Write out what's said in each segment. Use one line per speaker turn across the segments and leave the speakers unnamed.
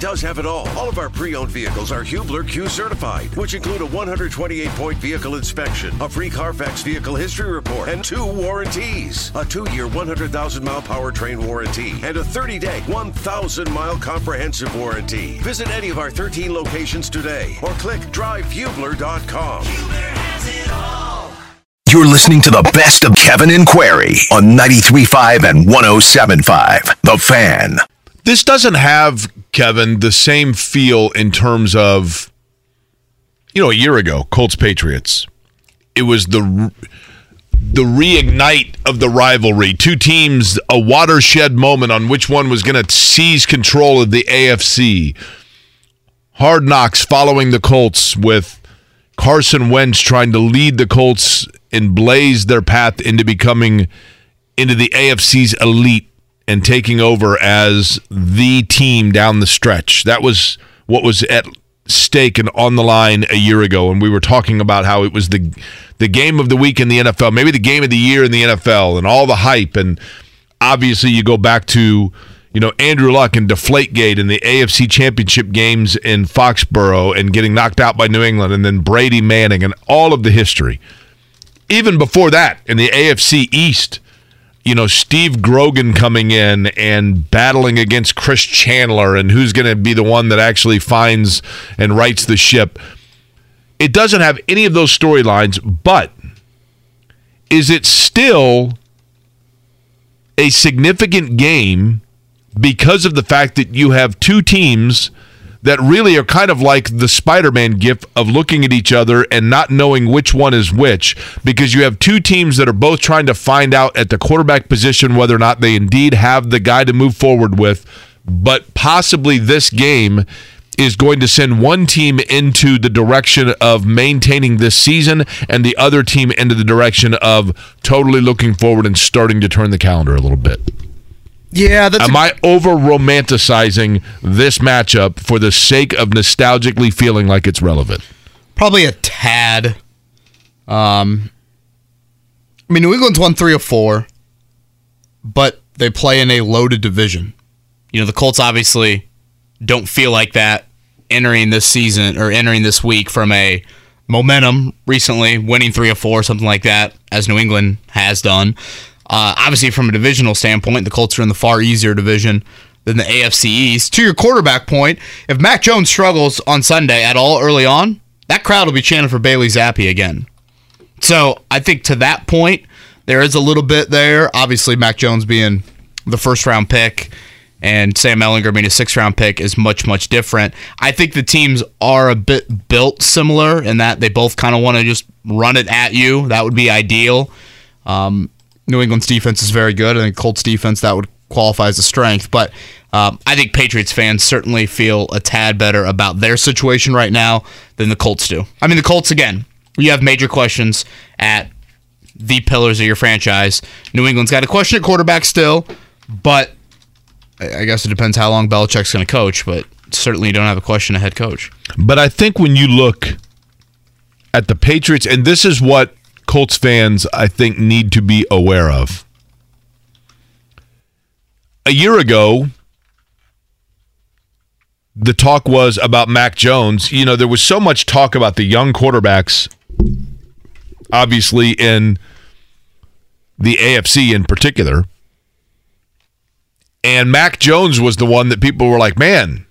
does have it all. All of our pre-owned vehicles are Hubler Q certified, which include a 128-point vehicle inspection, a free Carfax vehicle history report, and two warranties: a two-year 100,000-mile powertrain warranty and a 30-day 1,000-mile comprehensive warranty. Visit any of our 13 locations today, or click drivehubler.com.
You're listening to the best of Kevin and Query on 93.5 and 107.5. The Fan.
This doesn't have, Kevin, the same feel in terms of, you know, a year ago, Colts Patriots. It was the the reignite of the rivalry. Two teams, a watershed moment on which one was going to seize control of the AFC. Hard knocks following the Colts with Carson Wentz trying to lead the Colts and blaze their path into becoming into the AFC's elite and taking over as the team down the stretch. That was what was at stake and on the line a year ago and we were talking about how it was the the game of the week in the NFL, maybe the game of the year in the NFL and all the hype and obviously you go back to you know Andrew Luck and Deflategate and the AFC Championship games in Foxborough and getting knocked out by New England and then Brady Manning and all of the history. Even before that in the AFC East, you know, Steve Grogan coming in and battling against Chris Chandler and who's going to be the one that actually finds and rights the ship. It doesn't have any of those storylines, but is it still a significant game because of the fact that you have two teams that really are kind of like the Spider-Man gif of looking at each other and not knowing which one is which because you have two teams that are both trying to find out at the quarterback position whether or not they indeed have the guy to move forward with but possibly this game is going to send one team into the direction of maintaining this season and the other team into the direction of totally looking forward and starting to turn the calendar a little bit.
Yeah, that's
Am I over romanticizing this matchup for the sake of nostalgically feeling like it's relevant?
probably a tad. Um, I mean, New England's won three or four, but they play in a loaded division. You know, the Colts obviously don't feel like that entering this season or entering this week from a momentum recently, winning three or four, something like that, as New England has done. Uh, obviously, from a divisional standpoint, the Colts are in the far easier division than the AFC East. To your quarterback point, if Mac Jones struggles on Sunday at all early on, that crowd will be chanting for Bailey Zappe again. So I think to that point, there is a little bit there. Obviously, Mac Jones being the first round pick and Sam Ehlinger being a sixth round pick is much, much different. I think the teams are a bit built similar in that they both kind of want to just run it at you. That would be ideal. Um, New England's defense is very good. I think Colts defense that would qualify as a strength, but um, I think Patriots fans certainly feel a tad better about their situation right now than the Colts do. I mean, the Colts again. You have major questions at the pillars of your franchise. New England's got a question at quarterback still, but I guess it depends how long Belichick's going to coach. But certainly, you don't have a question at head coach.
But I think when you look at the Patriots, and this is what Colts fans, I think, need to be aware of. A year ago, the talk was about Mac Jones. You know, there was so much talk about the young quarterbacks, obviously, in the AFC in particular. And Mac Jones was the one that people were like, man,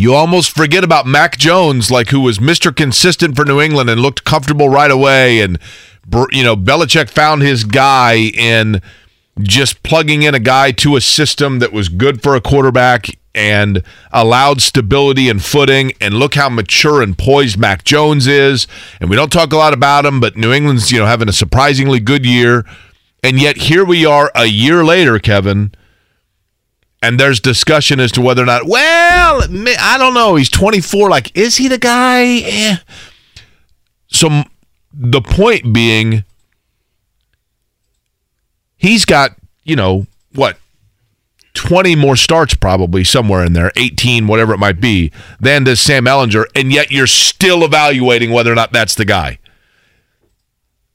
you almost forget about Mac Jones, like who was Mr. Consistent for New England and looked comfortable right away. And, you know, Belichick found his guy in just plugging in a guy to a system that was good for a quarterback and allowed stability and footing. And look how mature and poised Mac Jones is. And we don't talk a lot about him, but New England's, you know, having a surprisingly good year. And yet here we are a year later, Kevin and there's discussion as to whether or not, well, I don't know. He's 24. Like, is he the guy? Eh. So the point being, he's got, you know, what, 20 more starts probably somewhere in there, 18, whatever it might be, than does Sam Ehlinger. And yet you're still evaluating whether or not that's the guy.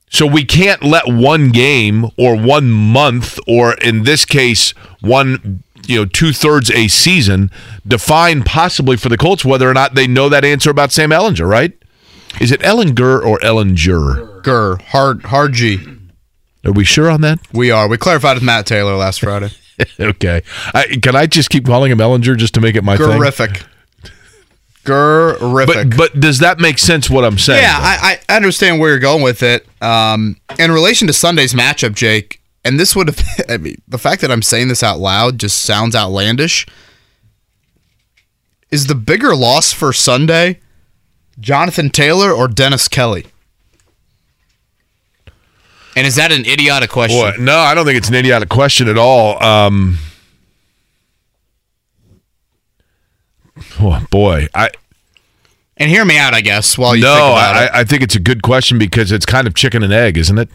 So we can't let one game or one month, or in this case, one you know two thirds a season define possibly for the Colts whether or not they know that answer about Sam Ehlinger, right? Is it Ellinger or Ellinger?
Gur, hard, hard G.
Are we sure on that?
We are. We clarified with Matt Taylor last Friday.
okay. I, can I just keep calling him Ellinger just to make it my thing?
Terrific. Gurific.
But but does that make sense? What I'm saying?
Yeah, I, I understand where you're going with it. Um, in relation to Sunday's matchup, Jake, and this would have, I mean, the fact that I'm saying this out loud just sounds outlandish. Is the bigger loss for Sunday Jonathan Taylor or Dennis Kelly? And is that an idiotic question?
Boy, no, I don't think it's an idiotic question at all. Um, oh boy, I
and hear me out, I guess. While you
no,
think about
I. I think it's a good question because it's kind of chicken and egg, isn't it?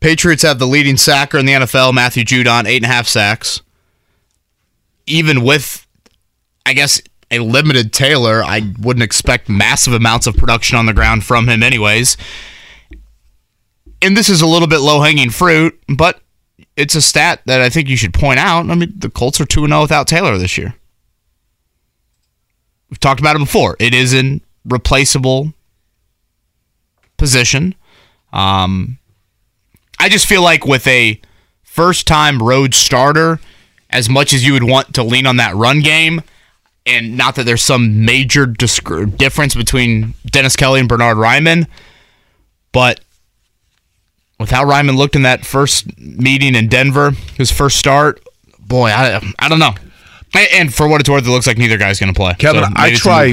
Patriots have the leading sacker in the NFL, Matthew Judon, eight and a half sacks. Even with, I guess, a limited Taylor, I wouldn't expect massive amounts of production on the ground from him, anyways. And this is a little bit low hanging fruit, but it's a stat that I think you should point out. I mean, the Colts are 2 0 without Taylor this year. We've talked about it before. It is an replaceable position. Um, I just feel like with a first time road starter, as much as you would want to lean on that run game, and not that there's some major disc- difference between Dennis Kelly and Bernhard Raimann, but with how Raimann looked in that first meeting in Denver, his first start, boy, I, I don't know. And for what it's worth, it looks like neither guy's going to play.
Kevin,
So
I
maybe it's a moot
try.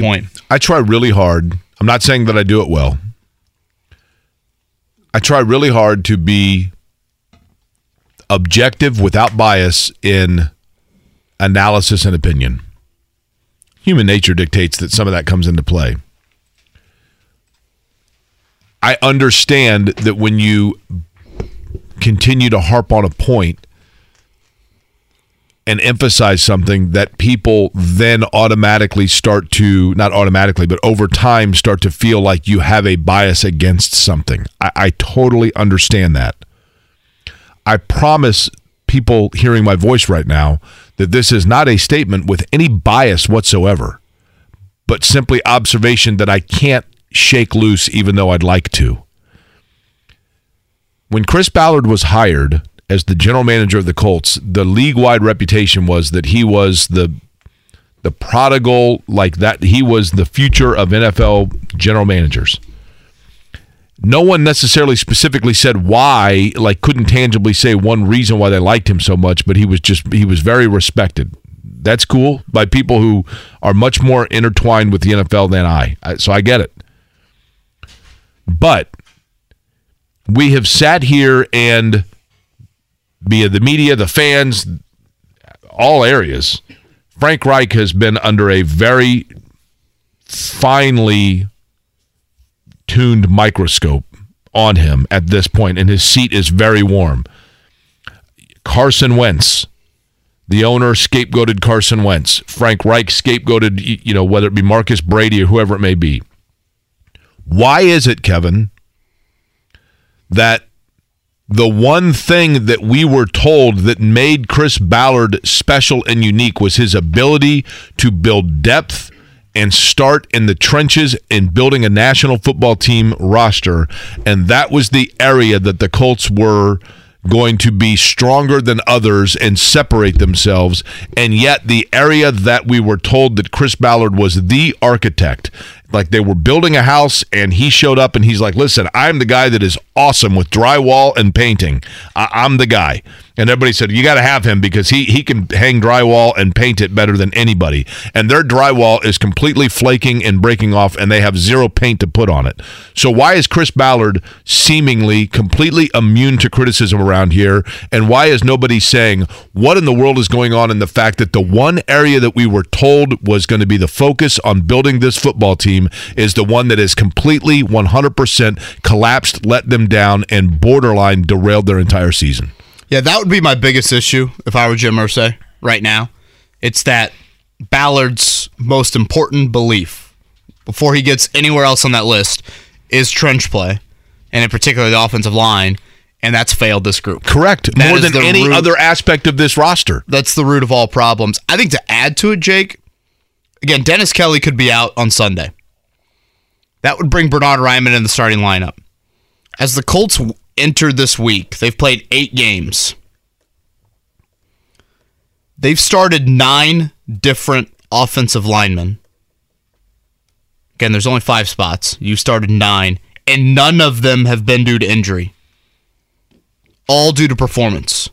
I try really hard. I'm not saying that I do it well. I try really hard to be objective without bias in analysis and opinion. Human nature dictates that some of that comes into play. I understand that when you continue to harp on a point and emphasize something that people then automatically start to not automatically but over time start to feel like you have a bias against something. I, I totally understand that. I promise people hearing my voice right now that this is not a statement with any bias whatsoever but simply observation that i can't shake loose even though i'd like to. When chris ballard was hired as the general manager of the Colts, the league-wide reputation was that he was the the prodigal, like that he was the future of NFL general managers. No one necessarily specifically said why, like couldn't tangibly say one reason why they liked him so much, but he was just he was very respected. That's cool by people who are much more intertwined with the NFL than I. I so I get it. But we have sat here and be it the media, the fans, all areas. Frank Reich has been under a very finely tuned microscope on him at this point, and his seat is very warm. Carson Wentz, the owner, scapegoated Carson Wentz. Frank Reich scapegoated, you know, whether it be Marcus Brady or whoever it may be. Why is it, Kevin, that the one thing that we were told that made Chris Ballard special and unique was his ability to build depth and start in the trenches in building a national football team roster. And that was the area that the Colts were going to be stronger than others and separate themselves. And yet, the area that we were told that Chris Ballard was the architect, like they were building a house and he showed up and he's like, listen, I'm the guy that is awesome with drywall and painting. I- I'm the guy. And everybody said, you got to have him because he, he can hang drywall and paint it better than anybody. And their drywall is completely flaking and breaking off and they have zero paint to put on it. So why is Chris Ballard seemingly completely immune to criticism around here? And why is nobody saying, what in the world is going on in the fact that the one area that we were told was going to be the focus on building this football team is the one that is completely 100% collapsed, let them down, and borderline derailed their entire season?
Yeah, that would be my biggest issue if I were Jim Irsay right now. It's that Ballard's most important belief before he gets anywhere else on that list is trench play, and in particular the offensive line. and that's failed this group.
Correct.
That
More than any
root-
other aspect of this roster.
That's the root of all problems. I think to add to it, Jake, again, Dennis Kelly could be out on Sunday. That would bring Bernhard Raimann in the starting lineup. As the Colts entered this week, they've played eight games. They've started nine different offensive linemen. Again, there's only five spots. You started nine, and none of them have been due to injury. All due to performance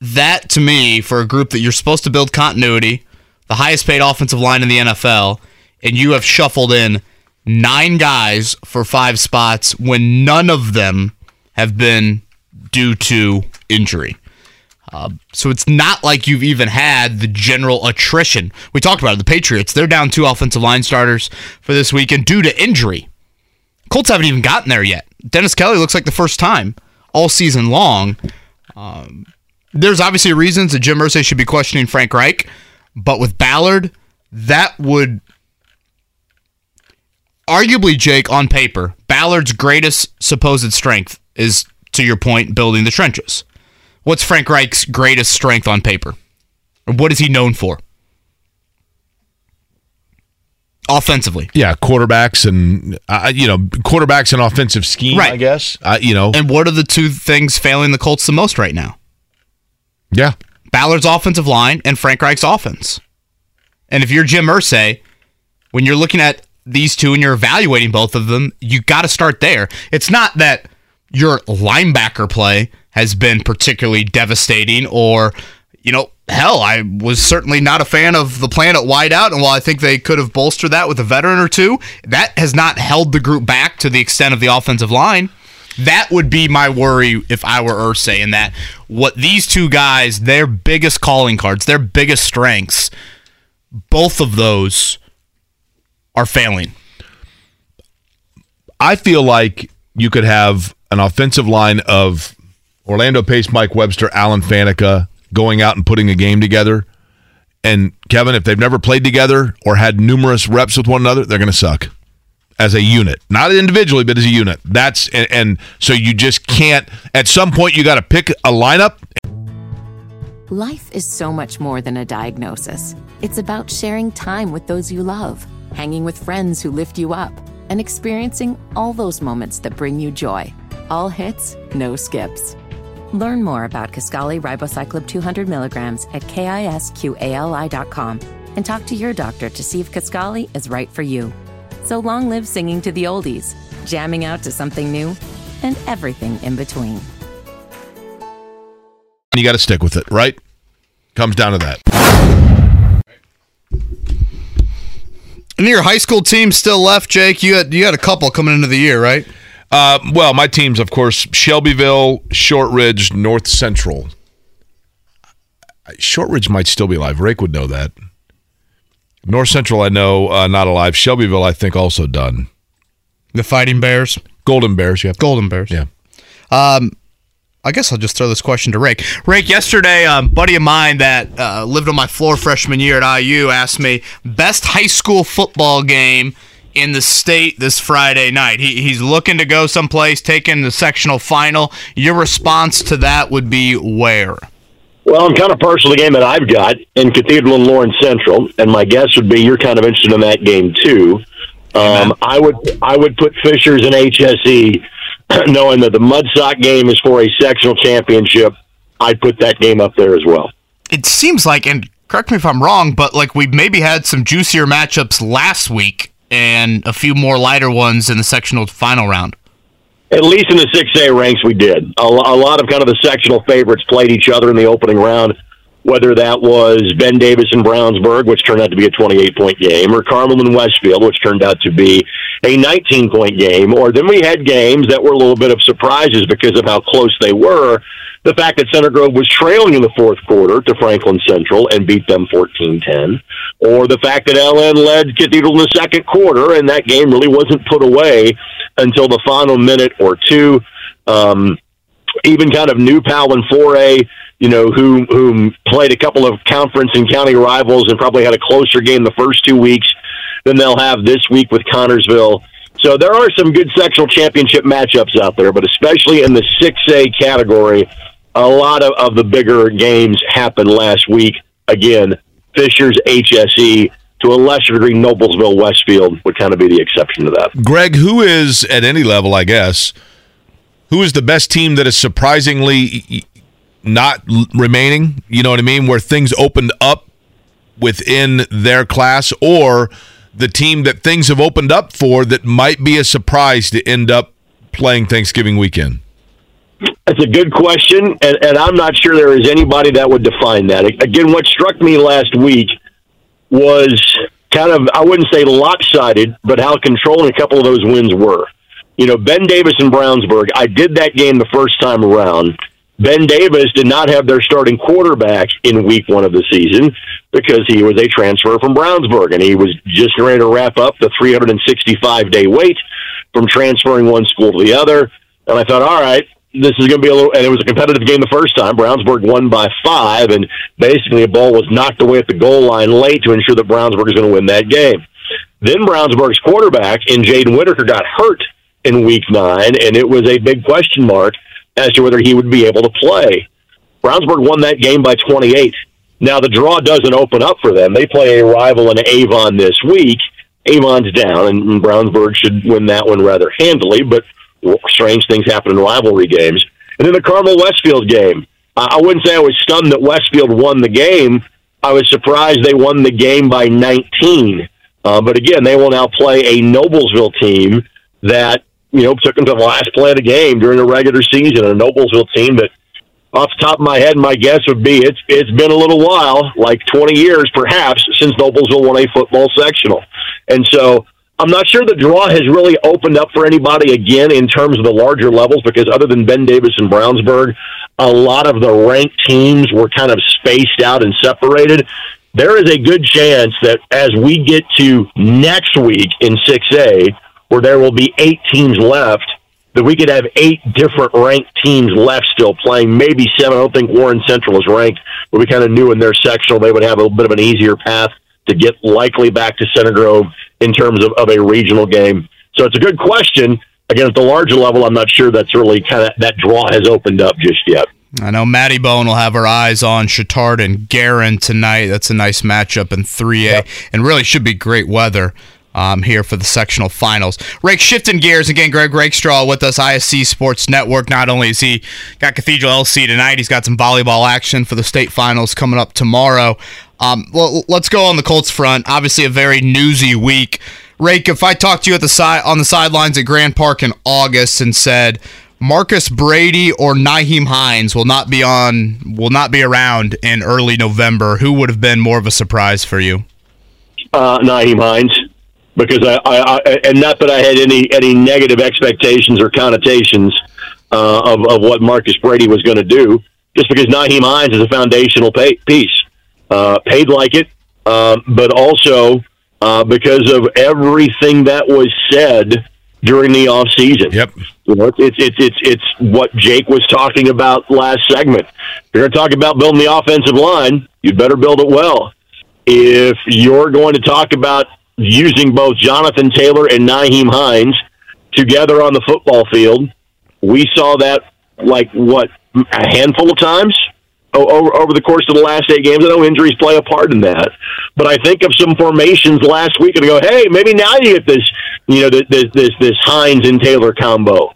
that to me for a group that you're supposed to build continuity, the highest paid offensive line in the NFL, and you have shuffled in nine guys for five spots when none of them have been due to injury. Uh, so it's not like you've even had the general attrition. We talked about it. The Patriots, they're down two offensive line starters for this weekend due to injury. Colts haven't even gotten there yet. Dennis Kelly looks like the first time all season long. Um, there's obviously reasons that Jim Irsay should be questioning Frank Reich, but with Ballard, that would arguably, Jake, on paper, Ballard's greatest supposed strength is, to your point, building the trenches. What's Frank Reich's greatest strength on paper? Or what is he known for? Offensively.
Yeah, quarterbacks and uh, you know quarterbacks and offensive scheme.
right.
I guess. Uh, you know.
And what are the two things failing the Colts the most right now?
yeah.
Ballard's offensive line and Frank Reich's offense. And if you're Jim Irsay, when you're looking at these two and you're evaluating both of them, you got to start there. It's not that your linebacker play has been particularly devastating or, you know, hell, I was certainly not a fan of the plan at wideout. And while I think they could have bolstered that with a veteran or two, that has not held the group back to the extent of the offensive line. That would be my worry if I were Irsay in that what these two guys, their biggest calling cards, their biggest strengths, both of those are failing.
I feel like you could have an offensive line of Orlando Pace, Mike Webster, Alan Faneca going out and putting a game together. And Kevin, if they've never played together or had numerous reps with one another, they're going to suck as a unit, not individually, but as a unit. That's and, and so you just can't. At some point, you got to pick a lineup.
Life is so much more than a diagnosis. It's about sharing time with those you love, hanging with friends who lift you up, and experiencing all those moments that bring you joy. All hits, no skips. Learn more about Kisqali ribociclib 200 milligrams at kisqali.com and talk to your doctor to see if Kisqali is right for you. So long live singing to the oldies, jamming out to something new, and everything in between.
You got to stick with it, right? Comes down to that.
And your high school team still left, Jake. You had you had a couple coming into the year, right?
Uh, well, my teams, of course, Shelbyville, Shortridge, North Central. Shortridge might still be alive. Rake would know that. North Central, I know, uh, not alive. Shelbyville, I think, also done.
The Fighting Bears,
Golden Bears, yeah.
Golden Bears.
Yeah.
Um, I guess I'll just throw this question to Rake. Rake, yesterday, a um, buddy of mine that uh, lived on my floor freshman year at IU asked me best high school football game in the state this Friday night. He, he's looking to go someplace, taking the sectional final. Your response to that would be where?
Well, I'm kind of partial to the game that I've got in Cathedral and Lawrence Central, and my guess would be you're kind of interested in that game too. Um, I would I would put Fishers and HSE, knowing that the Mudsock game is for a sectional championship. I'd put that game up there as well.
It seems like, and correct me if I'm wrong, but like we maybe had some juicier matchups last week and a few more lighter ones in the sectional final round.
At least in the 6A ranks, we did. A, a lot of kind of the sectional favorites played each other in the opening round, whether that was Ben Davis and Brownsburg, which turned out to be a 28 point game, or Carmel and Westfield, which turned out to be a 19 point game. Or then we had games that were a little bit of surprises because of how close they were. The fact that Center Grove was trailing in the fourth quarter to Franklin Central and beat them 14 10, or the fact that LN led Cathedral in the second quarter and that game really wasn't put away until the final minute or two. Um, even kind of New Pal and 4A, you know, who who played a couple of conference and county rivals and probably had a closer game the first two weeks than they'll have this week with Connersville So there are some good sectional championship matchups out there, but especially in the 6A category, a lot of, of the bigger games happened last week. Again, Fishers, HSE, to a lesser degree, Noblesville, Westfield would kind of be the exception to that.
Greg, who is at any level, I guess, who is the best team that is surprisingly not remaining? You know what I mean? Where things opened up within their class, or the team that things have opened up for that might be a surprise to end up playing Thanksgiving weekend?
That's a good question, and, and I'm not sure there is anybody that would define that. Again, what struck me last week was kind of, I wouldn't say lopsided, but how controlling a couple of those wins were. You know, Ben Davis and Brownsburg, I did that game the first time around. Ben Davis did not have their starting quarterback in week one of the season because he was a transfer from Brownsburg and he was just ready to wrap up the 365 day wait from transferring one school to the other. And I thought, all right, this is going to be a little, and it was a competitive game the first time. Brownsburg won by five, and basically a ball was knocked away at the goal line late to ensure that Brownsburg was going to win that game. Then Brownsburg's quarterback in Jaden Whitaker got hurt in week nine, and it was a big question mark as to whether he would be able to play. Brownsburg won that game by 28. Now the draw doesn't open up for them. They play a rival in Avon this week. Avon's down, and Brownsburg should win that one rather handily, but strange things happen in rivalry games. And then the Carmel Westfield game. I wouldn't say I was stunned that Westfield won the game. I was surprised they won the game by 19. Uh, but again, they will now play a Noblesville team that you know took them to the last play of the game during the regular season. A Noblesville team that, off the top of my head, my guess would be it's it's been a little while, like 20 years perhaps, since Noblesville won a football sectional, and so I'm not sure the draw has really opened up for anybody again in terms of the larger levels because other than Ben Davis and Brownsburg, a lot of the ranked teams were kind of spaced out and separated. There is a good chance that as we get to next week in 6A, where there will be eight teams left, that we could have eight different ranked teams left still playing, maybe seven. I don't think Warren Central is ranked, but we kind of knew in their sectional they would have a bit of an easier path to get likely back to Center Grove in terms of, of a regional game. So it's a good question. Again, at the larger level, I'm not sure that's really kind of that draw has opened up just yet.
I know Maddie Bone will have her eyes on Chatard and Guerin tonight. That's a nice matchup in 3A, yep. and really should be great weather um, here for the sectional finals. Rake, shifting gears again, Greg Rakestraw with us, ISC Sports Network. Not only is he got Cathedral LC tonight, he's got some volleyball action for the state finals coming up tomorrow. Um, well, let's go on the Colts front. Obviously, a very newsy week. Rake, if I talked to you at the side on the sidelines at Grand Park in August and said Marcus Brady or Nyheim Hines will not be on, will not be around in early November, who would have been more of a surprise for you?
Uh, Nyheim Hines, because I, I, I, and not that I had any any negative expectations or connotations uh, of of what Marcus Brady was going to do, just because Nyheim Hines is a foundational pay, piece uh, paid like it, um, but also uh, because of everything that was said during the off season.
Yep.
You know, it's it's it's it's what Jake was talking about last segment. If you're going to talk about building the offensive line, you'd better build it well. If you're going to talk about using both Jonathan Taylor and Nyheim Hines together on the football field, we saw that like what a handful of times over, over the course of the last eight games. I know injuries play a part in that, but I think of some formations last week and I go, hey, maybe now you get this, you know, this this this Hines and Taylor combo.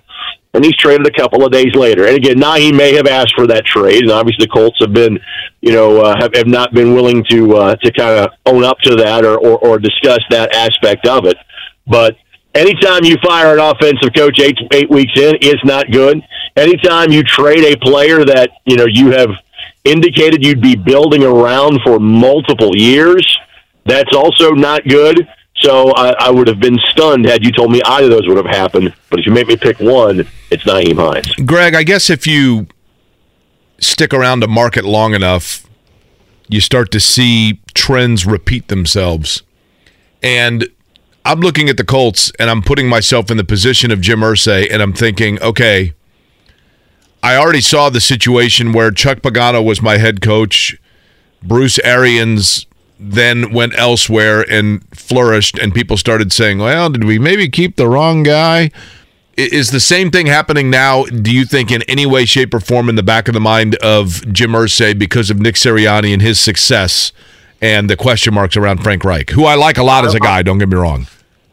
And he's traded a couple of days later. And again, now he may have asked for that trade, and obviously the Colts have been, you know, uh, have, have not been willing to uh, to kind of own up to that or, or or discuss that aspect of it. But anytime you fire an offensive coach eight eight weeks in, it's not good. Anytime you trade a player that you know you have indicated you'd be building around for multiple years. That's also not good. So I, I, would have been stunned had you told me either of those would have happened. But if you make me pick one, it's Nyheim Hines.
Greg, I guess if you stick around a market long enough, you start to see trends repeat themselves. And I'm looking at the Colts and I'm putting myself in the position of Jim Irsay and I'm thinking, okay, I already saw the situation where Chuck Pagano was my head coach. Bruce Arians then went elsewhere and flourished, and people started saying, "Well, did we maybe keep the wrong guy?" Is the same thing happening now? Do you think in any way, shape, or form in the back of the mind of Jim Irsay because of Nick Sirianni and his success and the question marks around Frank Reich, who I like a lot as a guy? Don't get me wrong.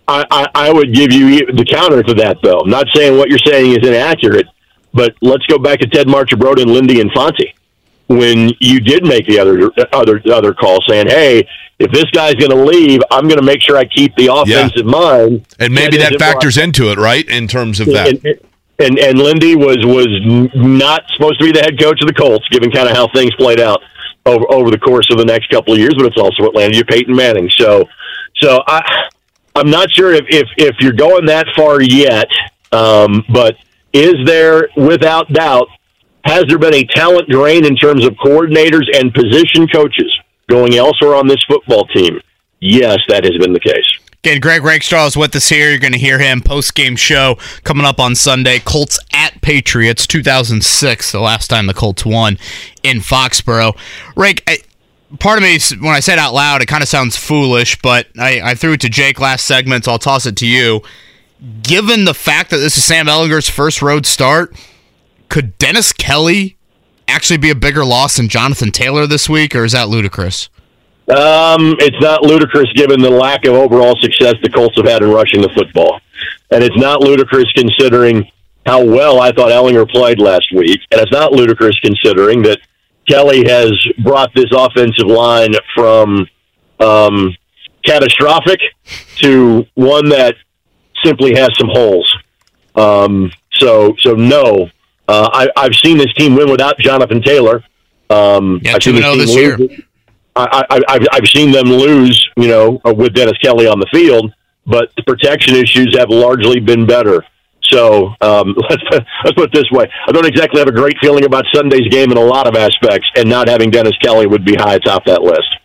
I, I, I would give you the counter to that, though. I'm not saying what you're saying is inaccurate, but let's go back to Ted Marchibroda and Lindy and Infante when you did make the other other other call saying, "Hey, if this guy's going to leave, I'm going to make sure I keep the offensive yeah. mind."
And maybe that factors into it, right? In terms of that.
And, and, and Lindy was was not supposed to be the head coach of the Colts, given kind of how things played out over over the course of the next couple of years. But it's also what landed you Peyton Manning. So, so I I'm not sure if if, if you're going that far yet, um, but is there without doubt has there been a talent drain in terms of coordinators and position coaches going elsewhere on this football team? Yes, that has been the case.
Again, Greg Rakestraw is with us here. You're going to hear him post game show coming up on Sunday. Colts at Patriots, 2006, the last time the Colts won in Foxborough. Rake, I, part of me, when I say it out loud, it kind of sounds foolish, but I, I threw it to Jake last segment, so I'll toss it to you. Given the fact that this is Sam Ehlinger's first road start, could Dennis Kelly actually be a bigger loss than Jonathan Taylor this week, or is that ludicrous?
Um, it's not ludicrous given the lack of overall success the Colts have had in rushing the football, and it's not ludicrous considering how well I thought Ehlinger played last week, and it's not ludicrous considering that Kelly has brought this offensive line from um, catastrophic to one that simply has some holes. Um, so, so no, uh, I, I've seen this team win without Jonathan Taylor. Um,
yeah, two zero this year.
I, I, I've, I've seen them lose, you know, with Dennis Kelly on the field, but the protection issues have largely been better. So um, let's, let's put it this way: I don't exactly have a great feeling about Sunday's game in a lot of aspects, and not having Dennis Kelly would be high atop that list.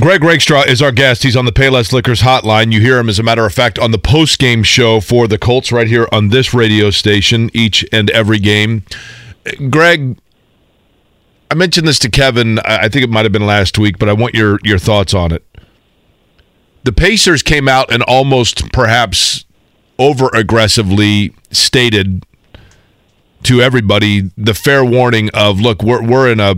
Greg Rakestraw is our guest. He's on the Payless Liquors hotline. You hear him, as a matter of fact, on the post game show for the Colts right here on this radio station each and every game. Greg, I mentioned this to Kevin. I think it might have been last week, but I want your your thoughts on it. The Pacers came out and almost perhaps over aggressively stated to everybody the fair warning of look, we're we're in a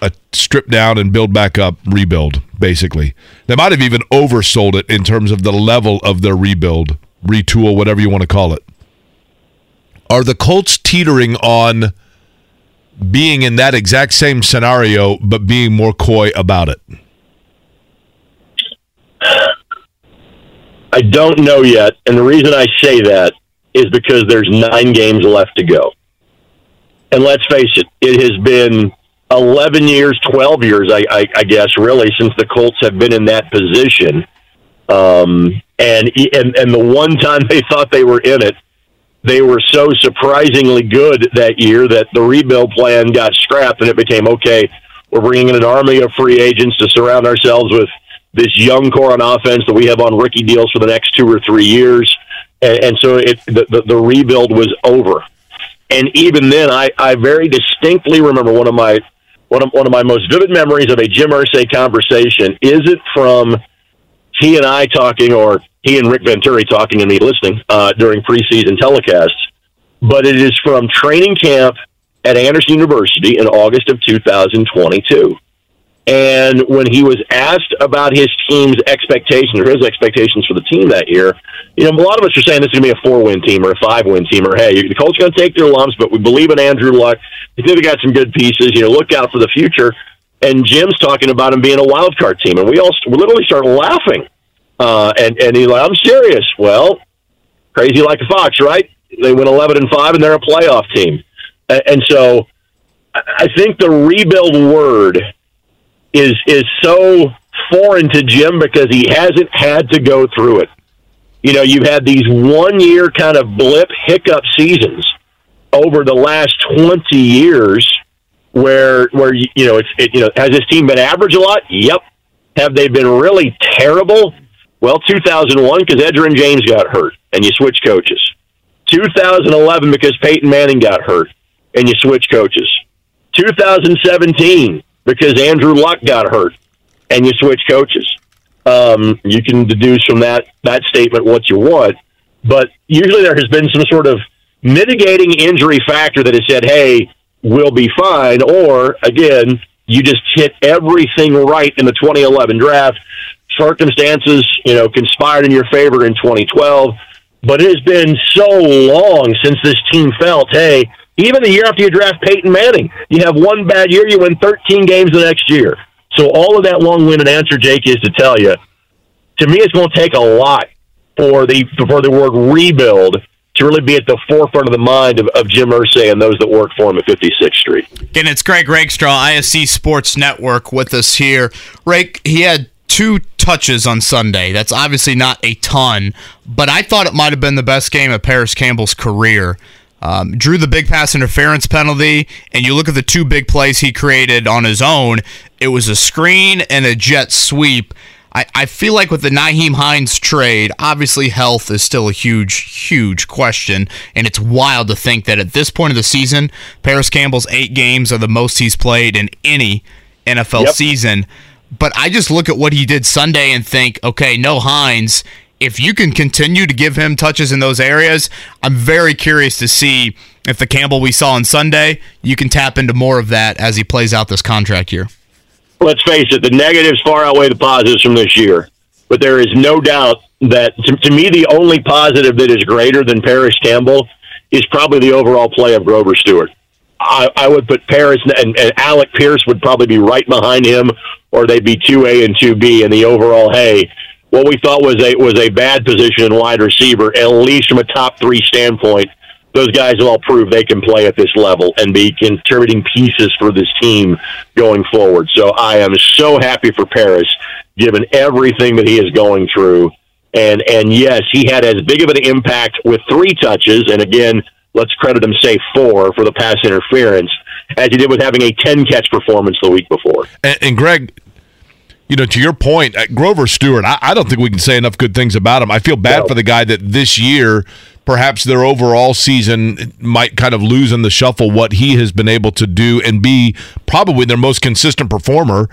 a strip down and build back up rebuild, basically. They might have even oversold it in terms of the level of their rebuild, retool, whatever you want to call it. Are the Colts teetering on being in that exact same scenario, but being more coy about it?
I don't know yet. And the reason I say that is because there's nine games left to go. And let's face it, it has been 11 years, 12 years, I, I, I guess, really, since the Colts have been in that position. Um, and, and, and the one time they thought they were in it, they were so surprisingly good that year that the rebuild plan got scrapped and it became okay. We're bringing in an army of free agents to surround ourselves with this young core on offense that we have on rookie deals for the next two or three years. And, and so it, the, the, the rebuild was over. And even then, I, I very distinctly remember one of my one of one of my most vivid memories of a Jim Irsay conversation isn't from he and I talking or he and Rick Venturi talking and me listening uh, during preseason telecasts, but it is from training camp at Anderson University in August of 2022. And when he was asked about his team's expectations or his expectations for the team that year, you know, a lot of us are saying this is going to be a four win team or a five win team, or hey, the Colts are going to take their lumps, but we believe in Andrew Luck. We think they got some good pieces. You know, look out for the future. And Jim's talking about him being a wild card team, and we all we literally start laughing. Uh, and and he's like, "I'm serious." Well, crazy like a fox, right? They went eleven and five, and they're a playoff team. And so, I think the rebuild word is is so foreign to Jim because he hasn't had to go through it. You know, you've had these one year kind of blip hiccup seasons over the last 20 years where where you know it's it, you know has this team been average a lot? Yep. Have they been really terrible? Well, 2001 because Edgerrin James got hurt and you switch coaches. 2011 because Peyton Manning got hurt and you switch coaches. 2017 because Andrew Luck got hurt and you switch coaches. Um, you can deduce from that that statement what you want, but usually there has been some sort of mitigating injury factor that has said, "Hey, we'll be fine," or again, you just hit everything right in the 2011 draft. Circumstances, you know, conspired in your favor in 2012, but it has been so long since this team felt, "Hey." Even the year after you draft Peyton Manning, you have one bad year, you win 13 games the next year. So all of that long-winded answer, Jake, is to tell you, to me, it's going to take a lot for the for the word rebuild to really be at the forefront of the mind of, of Jim Irsay and those that work for him at 56th Street.
Again, it's Greg Rakestraw, ISC Sports Network, with us here. Rake, he had two touches on Sunday. That's obviously not a ton, but I thought it might have been the best game of Parris Campbell's career. Um, drew the big pass interference penalty, and you look at the two big plays he created on his own. It was a screen and a jet sweep. I, I feel like with the Nyheim Hines trade, obviously health is still a huge, huge question, and it's wild to think that at this point of the season, Parris Campbell's eight games are the most he's played in any NFL
Yep.
season. But I just look at what he did Sunday and think, okay, no Hines. If you can continue to give him touches in those areas, I'm very curious to see if the Campbell we saw on Sunday, you can tap into more of that as he plays out this contract year.
let's face it, the negatives far outweigh the positives from this year. But there is no doubt that, to, to me, the only positive that is greater than Parris Campbell is probably the overall play of Grover Stewart. I, I would put Parris and, and Alec Pierce would probably be right behind him, or they'd be two A and two B in the overall. Hey, what we thought was a was a bad position in wide receiver, at least from a top three standpoint. Those guys have all proved they can play at this level and be contributing pieces for this team going forward. So I am so happy for Parris, given everything that he is going through. And and yes, he had as big of an impact with three touches, and again, let's credit him, say four for the pass interference, as he did with having a ten catch performance the week before.
And, and Greg, you know, to your point, uh, Grover Stewart, I, I don't think we can say enough good things about him. I feel bad
No.
for the guy that this year, perhaps their overall season might kind of lose in the shuffle what he has been able to do and be probably their most consistent performer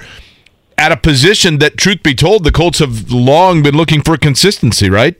at a position that, truth be told, the Colts have long been looking for consistency, right?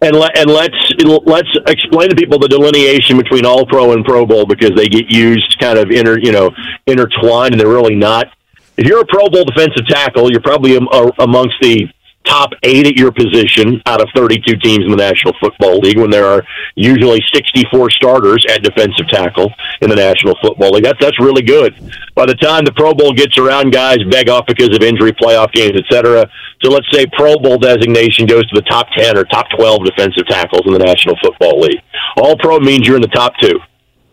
And let and let's let's explain to people the delineation between All Pro and Pro Bowl because they get used kind of inter you know intertwined and they're really not. If you're a Pro Bowl defensive tackle, you're probably uh, amongst the top eight at your position out of 32 teams in the National Football League. When there are usually 64 starters at defensive tackle in the National Football League, that's that's really good. By the time the Pro Bowl gets around, guys beg off because of injury, playoff games, etc. So let's say Pro Bowl designation goes to the top 10 or top 12 defensive tackles in the National Football League. All Pro means you're in the top two.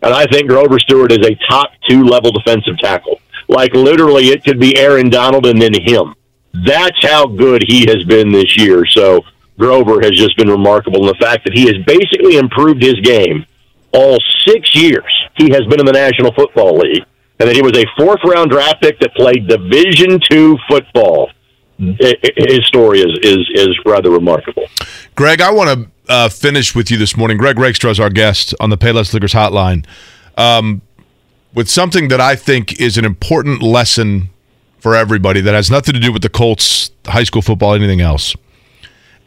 And I think Grover Stewart is a top two level defensive tackle. Like literally, it could be Aaron Donald and then him. That's how good he has been this year. So Grover has just been remarkable. And the fact that he has basically improved his game all six years he has been in the National Football League, and that he was a fourth round draft pick that played Division two football. His story is is is rather remarkable.
Greg, I want to uh, finish with you this morning. Greg Rakestraw is our guest on the Payless Liquors Hotline um, with something that I think is an important lesson for everybody that has nothing to do with the Colts, high school football, anything else.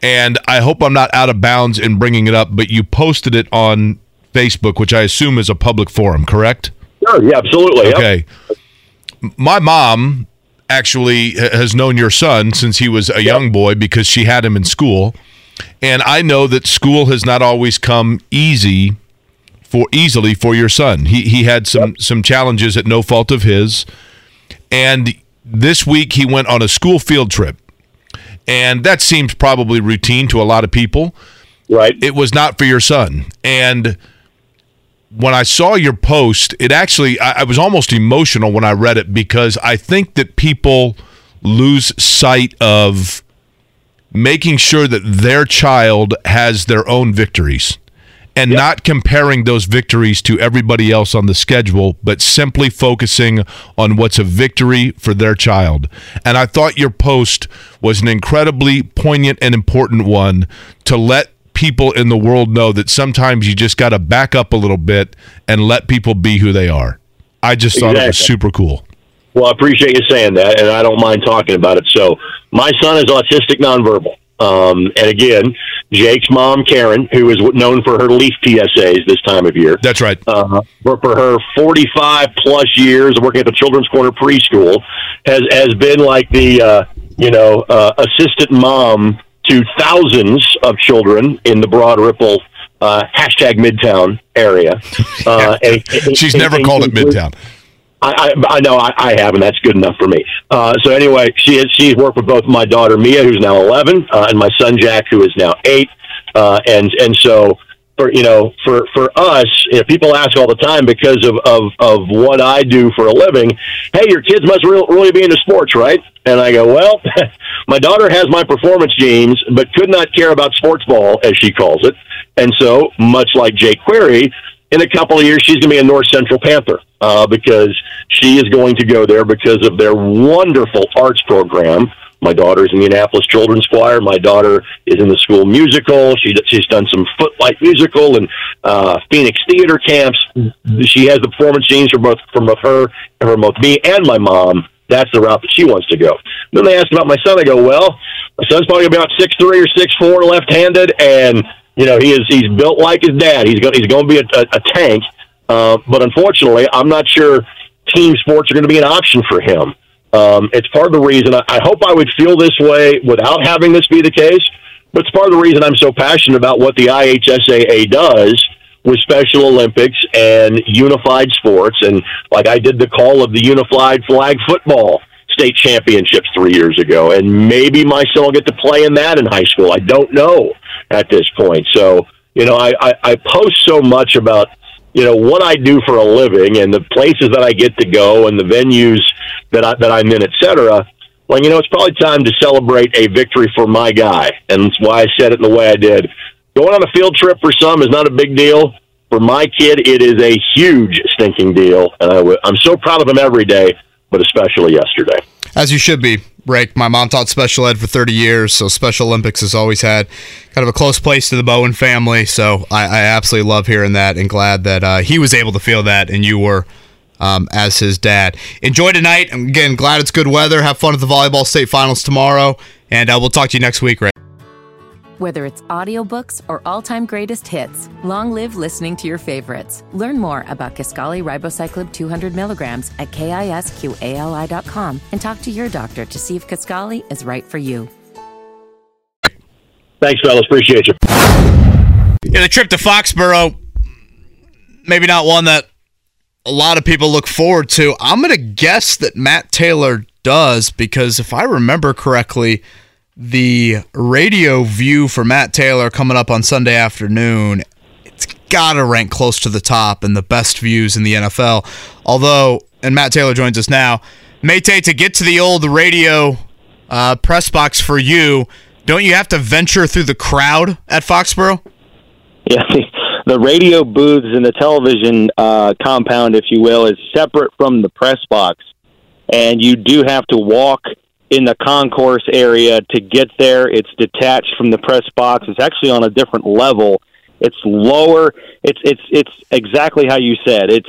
And I hope I'm not out of bounds in bringing it up, but you posted it on Facebook, which I assume is a public forum, correct?
Sure, yeah, absolutely. Yep.
Okay. My mom actually has known your son since he was a young boy because she had him in school. And I know that school has not always come easy for easily for your son. He he had some some challenges at no fault of his. And this week he went on a school field trip. And that seems probably routine to a lot of people
Right.
it was not for your son. And when I saw your post, it actually, I, I was almost emotional when I read it because I think that people lose sight of making sure that their child has their own victories and not comparing those victories to everybody else on the schedule, but simply focusing on what's a victory for their child. And I thought your post was an incredibly poignant and important one to let people in the world know that sometimes you just got to back up a little bit and let people be who they are. I just thought it was super cool.
Well, I appreciate you saying that, and I don't mind talking about it. So, my son is autistic nonverbal. Um, and again, Jake's mom, Karen, who is known for her leaf PSAs this time of year.
That's right.
Uh, for, for her 45 plus years of working at the Children's Corner preschool, has, has been like the, uh, you know, uh, assistant mom to thousands of children in the Broad Ripple uh, hashtag Midtown area. Uh, and,
She's
and,
never
and
called it Midtown.
I, I, I know I, I have, and that's good enough for me. Uh, so anyway, she has she's worked with both my daughter Mia, who's now eleven, uh, and my son Jack, who is now eight. Uh, and and so for you know for for us, you know, people ask all the time because of of of what I do for a living. Hey, your kids must re- really be into sports, right? And I go, well, my daughter has my performance genes, but could not care about sports ball, as she calls it. And so, much like Jake Query, in a couple of years, she's going to be a North Central Panther uh, because she is going to go there because of their wonderful arts program. My daughter's in the Indianapolis Children's Choir. My daughter is in the school musical. She she's done some Footlite musical and uh, Phoenix theater camps. She has the performance genes for both from both her and from both me and my mom. That's the route that she wants to go. Then they asked about my son. I go, well, my son's probably about six three or six four, left handed, and you know he is he's built like his dad. He's going he's going to be a, a, a tank. Uh, but unfortunately, I'm not sure team sports are going to be an option for him. Um, it's part of the reason I, I hope I would feel this way without having this be the case. But it's part of the reason I'm so passionate about what the IHSAA does with Special Olympics and unified sports. And like I did the call of the unified flag football state championships three years ago. And maybe my son will get to play in that in high school. I don't know at this point. So, you know, I, I, I post so much about you know what I do for a living and the places that I get to go and the venues that I that I'm in, et cetera. Well, you know, it's probably time to celebrate a victory for my guy, and that's why I said it the way I did. Going on a field trip for some is not a big deal. For my kid, it is a huge stinking deal, and I w- I'm so proud of him every day, but especially yesterday.
As you should be, Rake. My mom taught special ed for 30 years, so Special Olympics has always had kind of a close place to the Bowen family. So I, I absolutely love hearing that and glad that uh, he was able to feel that and you were um, as his dad. Enjoy tonight. I'm again glad it's good weather. Have fun at the volleyball state finals tomorrow, and uh, we'll talk to you next week, Rake.
Whether it's audiobooks or all-time greatest hits, long live listening to your favorites. Learn more about Kisqali Ribociclib 200 milligrams at kisqali.com and talk to your doctor to see if Kisqali is right for you.
Thanks, fellas. Appreciate you.
Yeah, the trip to Foxborough, maybe not one that a lot of people look forward to. I'm going to guess that Matt Taylor does because if I remember correctly, the radio view for Matt Taylor coming up on Sunday afternoon, it's got to rank close to the top and the best views in the NFL. Although, and Matt Taylor joins us now, Mate, to get to the old radio uh, press box for you, don't you have to venture through the crowd at Foxborough?
Yeah, the radio booths and the television uh, compound, if you will, is separate from the press box, and you do have to walk in the concourse area to get there. It's detached from the press box. It's actually on a different level. It's lower. It's it's it's exactly how you said. It's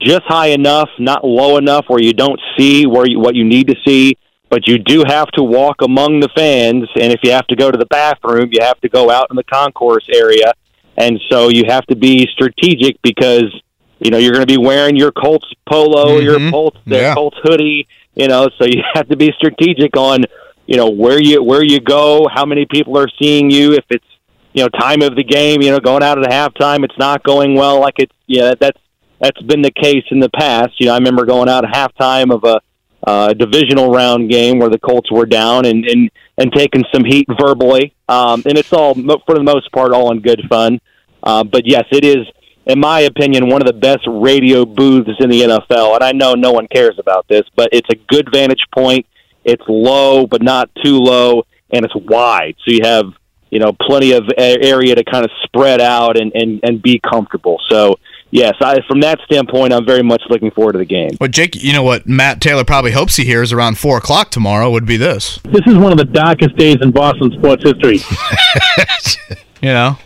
just high enough, not low enough where you don't see where you, what you need to see. But you do have to walk among the fans, and if you have to go to the bathroom, you have to go out in the concourse area, and so you have to be strategic because you know you're going to be wearing your Colts polo, your mm-hmm. Colts, their
Yeah.
Colts hoodie, you know, so you have to be strategic on you know where you where you go, how many people are seeing you, if it's you know time of the game, you know, going out at halftime, it's not going well, like it's yeah, that's that's been the case in the past. You know, I remember going out at halftime of a uh, divisional round game where the Colts were down and and and taking some heat verbally, um, and it's all for the most part all in good fun. Uh, but yes, it is, in my opinion, one of the best radio booths in the NFL. And I know no one cares about this, but it's a good vantage point. It's low, but not too low, and it's wide, so you have you know plenty of area to kind of spread out and and and be comfortable. So yes, I, from that standpoint, I'm very much looking forward to the game.
Well, Jake, you know what Matt Taylor probably hopes he hears around four o'clock tomorrow would be this.
This is one of the darkest days in Boston sports history.
You know,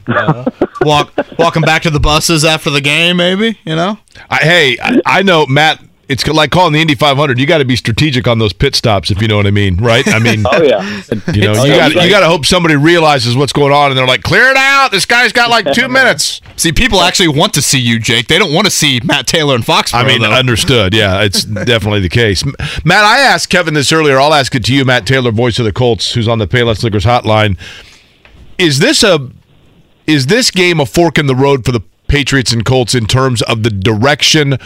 walk walking back to the buses after the game, maybe. You know,
I, hey, I, I know Matt it's like calling the Indy 500. You got to be strategic on those pit stops, if you know what I mean, right? I mean,
oh yeah,
you know, oh, you got you got to hope somebody realizes what's going on, and they're like, clear it out. This guy's got like two minutes.
See, people actually want to see you, Jake. They don't want to see Matt Taylor and Foxborough.
I mean,
though.
understood. Yeah, it's definitely the case. Matt, I asked Kevin this earlier. I'll ask it to you, Matt Taylor, voice of the Colts, who's on the Payless Liquors hotline. Is this a is this game a fork in the road for the Patriots and Colts in terms of the direction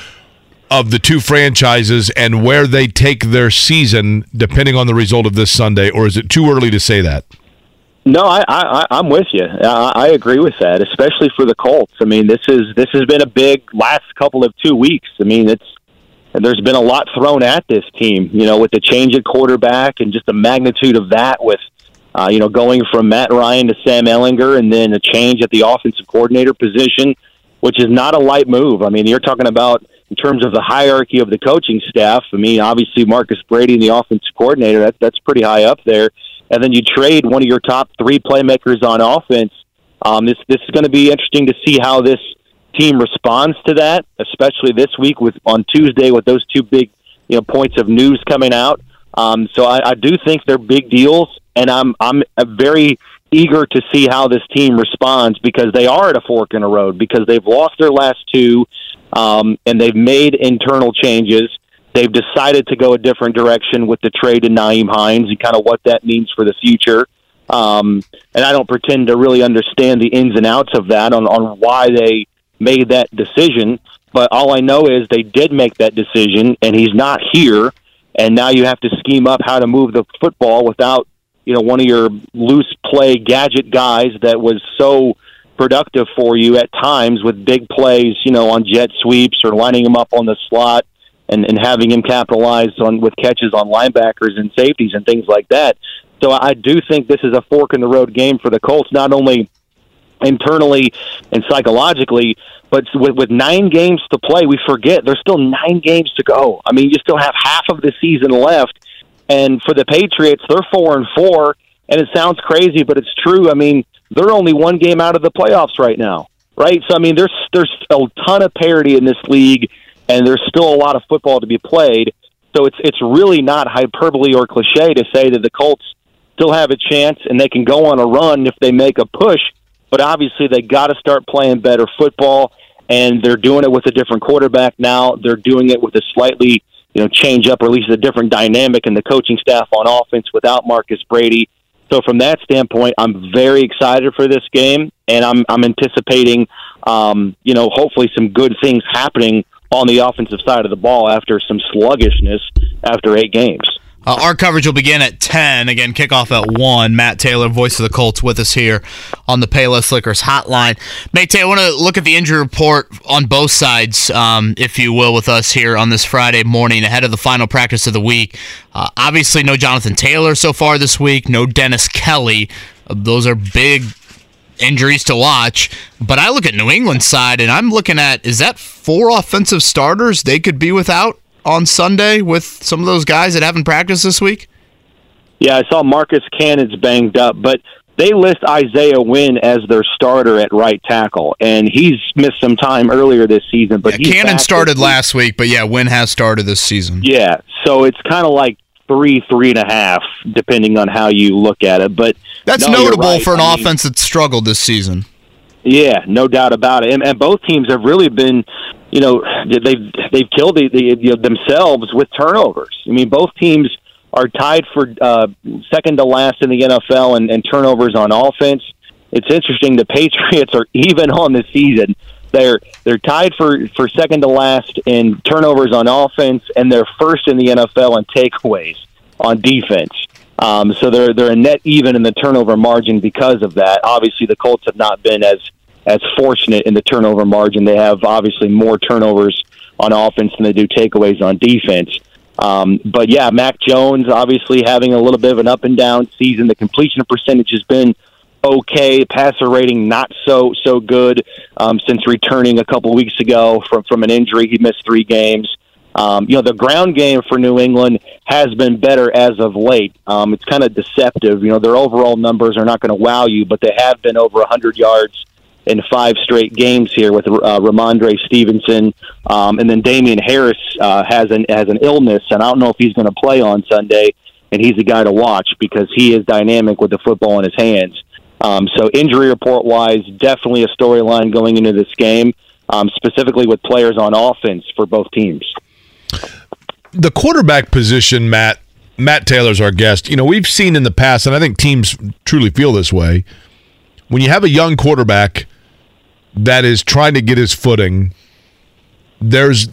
of the two franchises and where they take their season, depending on the result of this Sunday, or is it too early to say that?
No, I, I I'm with you. I, I agree with that, especially for the Colts. I mean, this is this has been a big last couple of two weeks. I mean, it's there's been a lot thrown at this team. You know, with the change at quarterback and just the magnitude of that, with uh, you know going from Matt Ryan to Sam Ehlinger, and then a change at the offensive coordinator position, which is not a light move. I mean, you're talking about in terms of the hierarchy of the coaching staff. I mean, obviously Marcus Brady the offensive coordinator that that's pretty high up there and then you trade one of your top three playmakers on offense. Um, this this is going to be interesting to see how this team responds to that, especially this week with on Tuesday with those two big you know points of news coming out. Um, so I, I do think they're big deals, and I'm I'm very eager to see how this team responds because they are at a fork in the road because they've lost their last two, um, and they've made internal changes. They've decided to go a different direction with the trade to Nyheim Hines and kind of what that means for the future. Um, and I don't pretend to really understand the ins and outs of that on, on why they made that decision. But all I know is they did make that decision, and he's not here. And now you have to scheme up how to move the football without, you know, one of your loose play gadget guys that was so productive for you at times with big plays, you know, on jet sweeps or lining him up on the slot and, and having him capitalize on with catches on linebackers and safeties and things like that. So I do think this is a fork in the road game for the Colts, not only internally and psychologically, but with, with nine games to play, we forget there's still nine games to go. I mean, you still have half of the season left, and for the Patriots, they're four and four, and it sounds crazy, but it's true. I mean, they're only one game out of the playoffs right now, right? So I mean, there's there's a ton of parity in this league and there's still a lot of football to be played. So it's it's really not hyperbole or cliche to say that the Colts still have a chance and they can go on a run if they make a push. But obviously, they got to start playing better football, and they're doing it with a different quarterback now. They're doing it with a slightly you know change up or at least a different dynamic in the coaching staff on offense without Marcus Brady. So from that standpoint, I'm very excited for this game, and I'm I'm anticipating, um, you know, hopefully some good things happening on the offensive side of the ball after some sluggishness after eight games.
Uh, our coverage will begin at 10. Again, kickoff at 1. Matt Taylor, voice of the Colts, with us here on the Payless Liquors hotline. Mate, I want to look at the injury report on both sides, um, if you will, with us here on this Friday morning ahead of the final practice of the week. Uh, obviously, no Jonathan Taylor so far this week, no Dennis Kelly. Uh, those are big injuries to watch. But I look at New England's side and I'm looking at is that four offensive starters they could be without on Sunday with some of those guys that haven't practiced this week?
Yeah, I saw Marcus Cannon's banged up, but they list Isaiah Wynn as their starter at right tackle, and he's missed some time earlier this season. But
yeah, Cannon started last week, but yeah, Wynn has started this season.
Yeah, so it's kind of like three, three and a half, depending on how you look at it. But
that's no, notable right. for an I offense mean, that's struggled this season.
Yeah, no doubt about it. And, and both teams have really been, you know, they've they've killed the, the, you themselves with turnovers. I mean, both teams are tied for uh, second to last in the NFL and, and turnovers on offense. It's interesting. The Patriots are even on the season. They're they're tied for, for second to last in turnovers on offense, and they're first in the NFL in takeaways on defense. Um, so they're they're a net even in the turnover margin because of that. Obviously, the Colts have not been as as fortunate in the turnover margin. They have obviously more turnovers on offense than they do takeaways on defense. Um, but yeah, Mac Jones obviously having a little bit of an up and down season. The completion percentage has been okay. Passer rating not so so good um, since returning a couple weeks ago from from an injury. He missed three games. Um, you know, the ground game for New England has been better as of late. Um, it's kind of deceptive. You know, their overall numbers are not going to wow you, but they have been over 100 yards in five straight games here with uh, Rhamondre Stevenson, um, and then Damien Harris uh, has an has an illness, and I don't know if he's going to play on Sunday. And he's a guy to watch because he is dynamic with the football in his hands. Um, so injury report wise, definitely a storyline going into this game, um, specifically with players on offense for both teams.
The quarterback position, Matt. Matt Taylor's our guest. You know, we've seen in the past, and I think teams truly feel this way. When you have a young quarterback that is trying to get his footing, there's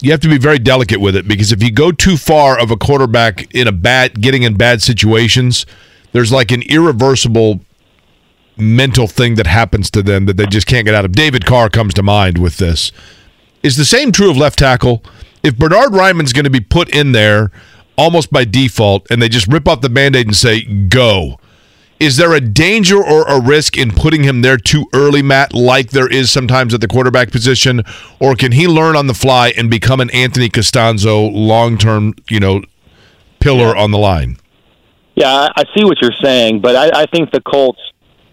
you have to be very delicate with it because if you go too far of a quarterback in a bad getting in bad situations, there's like an irreversible mental thing that happens to them that they just can't get out of. David Carr comes to mind with this. Is the same true of left tackle? If Bernhard Raimann's going to be put in there almost by default and they just rip off the band-aid and say go, is there a danger or a risk in putting him there too early, Matt, like there is sometimes at the quarterback position? Or can he learn on the fly and become an Anthony Castonzo long-term, you know, pillar
Yeah.
on the line?
Yeah, I I see what you're saying, but I, I think the Colts,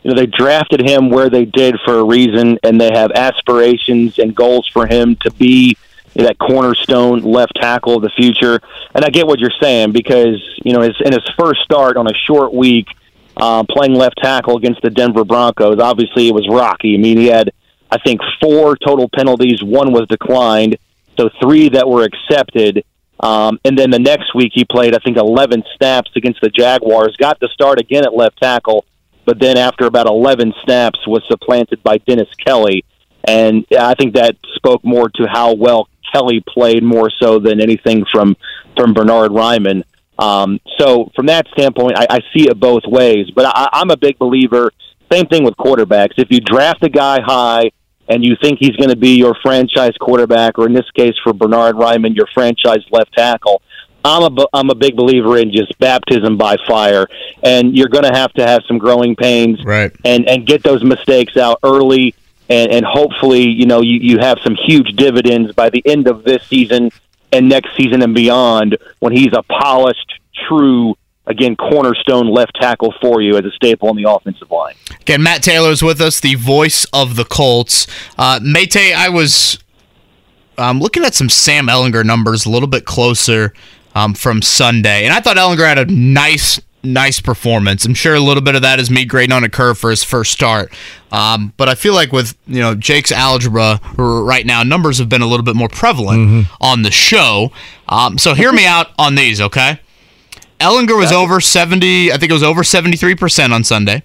you know, they drafted him where they did for a reason, and they have aspirations and goals for him to be that cornerstone left tackle of the future. And I get what you're saying because you know, his, in his first start on a short week, uh, playing left tackle against the Denver Broncos, obviously it was rocky. I mean, he had, I think, four total penalties. One was declined, so three that were accepted. Um, and then the next week he played, I think, 11 snaps against the Jaguars. Got the start again at left tackle, but then after about 11 snaps was supplanted by Dennis Kelly. And I think that spoke more to how well Kelly played more so than anything from from Bernhard Raimann. Um, so from that standpoint, I, I see it both ways. But I, I'm a big believer. Same thing with quarterbacks. If you draft a guy high and you think he's going to be your franchise quarterback, or in this case for Bernhard Raimann, your franchise left tackle, I'm a I'm a big believer in just baptism by fire, and you're going to have to have some growing pains,
Right.
and and get those mistakes out early, and and hopefully you know you you have some huge dividends by the end of this season and next season and beyond when he's a polished, true. Again, cornerstone left tackle for you as a staple on the offensive line.
Again, Matt Taylor is with us, the voice of the Colts. Uh, Mate, I was um, looking at some Sam Ehlinger numbers a little bit closer um, from Sunday, and I thought Ehlinger had a nice, nice performance. I'm sure a little bit of that is me grading on a curve for his first start, um, but I feel like with you know Jake's algebra right now, numbers have been a little bit more prevalent on the show. Um, so hear me out on these, okay? Ehlinger was over 70, I think it was over 73% on Sunday.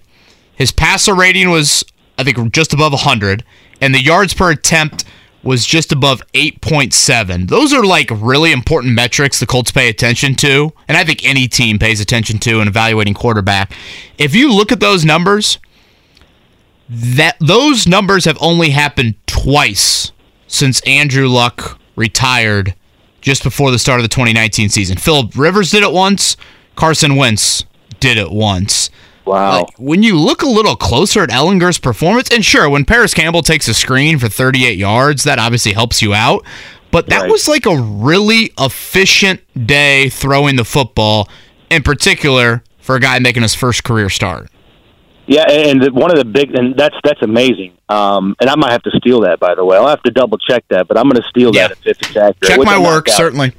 His passer rating was, I think, just above 100, and the yards per attempt was just above 8.7. Those are like really important metrics the Colts pay attention to, and I think any team pays attention to in evaluating quarterback. If you look at those numbers, that those numbers have only happened twice since Andrew Luck retired just before the start of the 2019 season. Philip Rivers did it once, Carson Wentz did it once.
Wow.
Like, when you look a little closer at Ehlinger's performance, and sure, when Parris Campbell takes a screen for 38 yards, that obviously helps you out. But that
Right.
was like a really efficient day throwing the football, in particular for a guy making his first career start.
Yeah, and one of the big and that's that's amazing. Um, and I might have to steal that, by the way. I'll have to double check that, but I'm going to steal
Yeah.
that if, it's accurate.
Check my work, certainly.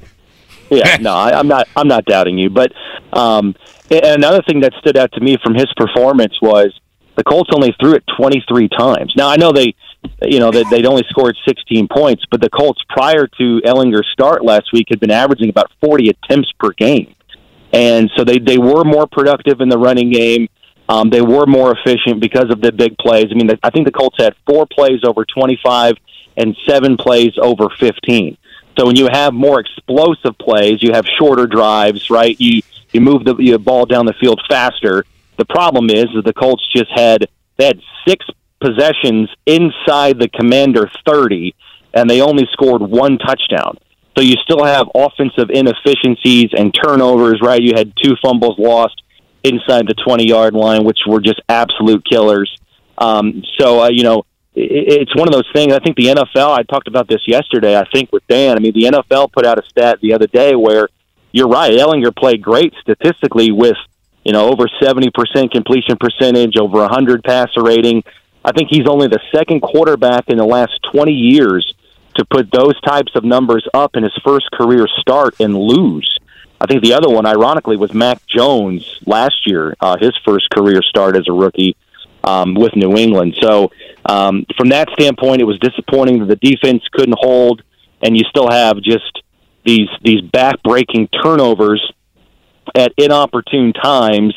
Yeah, no, I, I'm not. I'm not doubting you. But um, another thing that stood out to me from his performance was the Colts only threw it 23 times. Now I know they, you know, that they'd only scored 16 points, but the Colts prior to Ehlinger's start last week had been averaging about 40 attempts per game, and so they they were more productive in the running game. Um, they were more efficient because of the big plays. I mean, I think the Colts had four plays over 25 and seven plays over 15. So when you have more explosive plays, you have shorter drives, right? You you move the you ball down the field faster. The problem is that the Colts just had they had six possessions inside the Commander 30, and they only scored one touchdown. So you still have offensive inefficiencies and turnovers, right? You had two fumbles lost inside the 20 yard line, which were just absolute killers. Um, so, uh, you know, it, it's one of those things. I think the NFL, I talked about this yesterday, I think with Dan. I mean, the NFL put out a stat the other day where you're right. Ehlinger played great statistically with, you know, over 70% completion percentage, over 100 passer rating. I think he's only the second quarterback in the last 20 years to put those types of numbers up in his first career start and lose. I think the other one, ironically, was Mac Jones last year, uh, his first career start as a rookie um, with New England. So, um, from that standpoint, it was disappointing that the defense couldn't hold, and you still have just these these back-breaking turnovers at inopportune times,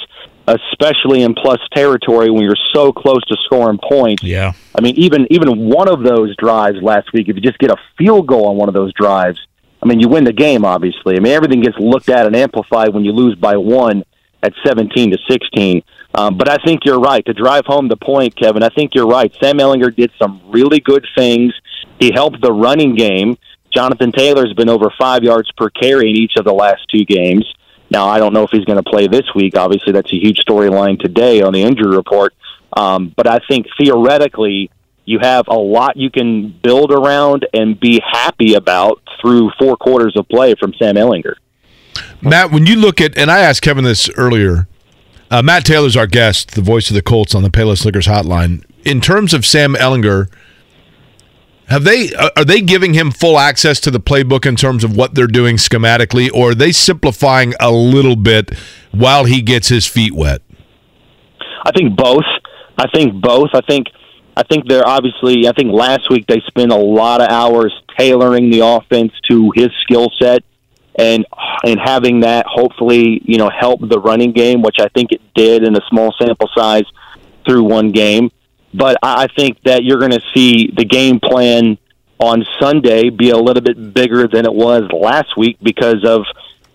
especially in plus territory when you're so close to scoring points.
Yeah.
I mean, even even one of those drives last week, if you just get a field goal on one of those drives, I mean, you win the game. Obviously, I mean, everything gets looked at and amplified when you lose by one at 17 to 16. Um, but I think you're right to drive home the point, Kevin. I think you're right. Sam Ehlinger did some really good things. He helped the running game. Jonathan Taylor's been over five yards per carry in each of the last two games. Now, I don't know if he's going to play this week. Obviously, that's a huge storyline today on the injury report. Um, but I think theoretically, you have a lot you can build around and be happy about through four quarters of play from Sam Ehlinger.
Matt, when you look at, and I asked Kevin this earlier, uh, Matt Taylor's our guest, the voice of the Colts on the Payless Liquors hotline. In terms of Sam Ehlinger, have they uh, are they giving him full access to the playbook in terms of what they're doing schematically, or are they simplifying a little bit while he gets his feet wet?
I think both. I think both. I think I think they're obviously. I think last week they spent a lot of hours tailoring the offense to his skill set, and and having that hopefully you know help the running game, which I think it did in a small sample size through one game. But I think that you're going to see the game plan on Sunday be a little bit bigger than it was last week because of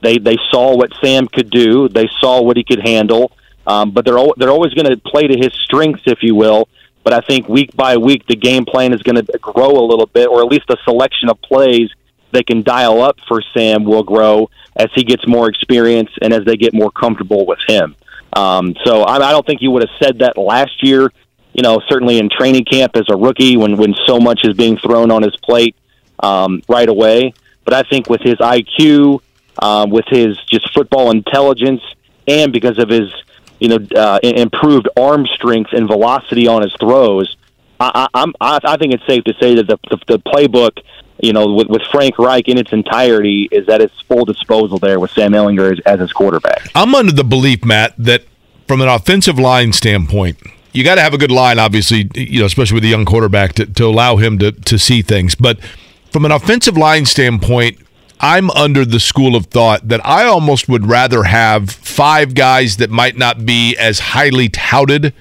they they saw what Sam could do, they saw what he could handle. Um, but they're they're always going to play to his strengths, if you will. But I think week by week the game plan is going to grow a little bit, or at least the selection of plays they can dial up for Sam will grow as he gets more experience and as they get more comfortable with him. Um, so I, I don't think you would have said that last year. You know, certainly in training camp as a rookie, when when so much is being thrown on his plate um, right away. But I think with his IQ, uh, with his just football intelligence, and because of his you know uh, improved arm strength and velocity on his throws, I, I, I'm I, I think it's safe to say that the the, the playbook you know, with, with Frank Reich in its entirety, is at its full disposal there with Sam Ehlinger as, as his quarterback.
I'm under the belief, Matt, that from an offensive line standpoint, you got to have a good line, obviously, you know, especially with a young quarterback to, to allow him to, to see things. But from an offensive line standpoint, I'm under the school of thought that I almost would rather have five guys that might not be as highly touted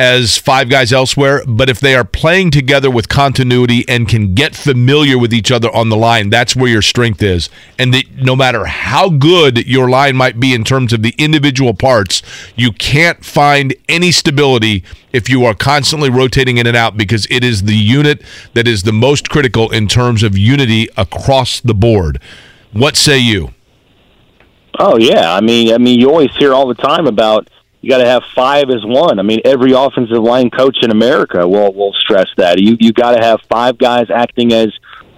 as five guys elsewhere, but if they are playing together with continuity and can get familiar with each other on the line, that's where your strength is. And that no matter how good your line might be in terms of the individual parts, you can't find any stability if you are constantly rotating in and out because it is the unit that is the most critical in terms of unity across the board. What say you?
Oh yeah, I mean, I mean, you always hear all the time about you got to have five as one. I mean, every offensive line coach in America will will stress that. You you got to have five guys acting as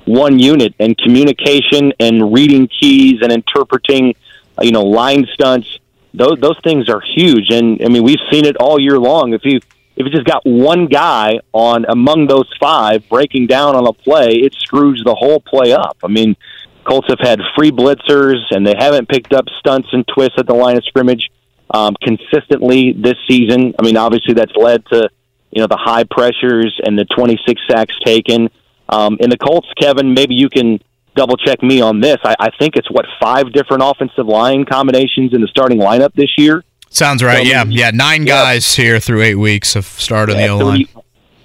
one unit, and communication and reading keys and interpreting, uh, you know, line stunts. Those those things are huge, and I mean, we've seen it all year long. If you if you just got one guy on among those five breaking down on a play, it screws the whole play up. I mean, Colts have had free blitzers, and they haven't picked up stunts and twists at the line of scrimmage um, consistently this season. I mean, obviously that's led to you know the high pressures and the 26 sacks taken. Um, in the Colts, Kevin, maybe you can double check me on this. I, I think it's what five different offensive line combinations in the starting lineup this year.
Sounds right. So, yeah, yeah. Nine yeah. guys here through eight weeks have started yeah, the O line. So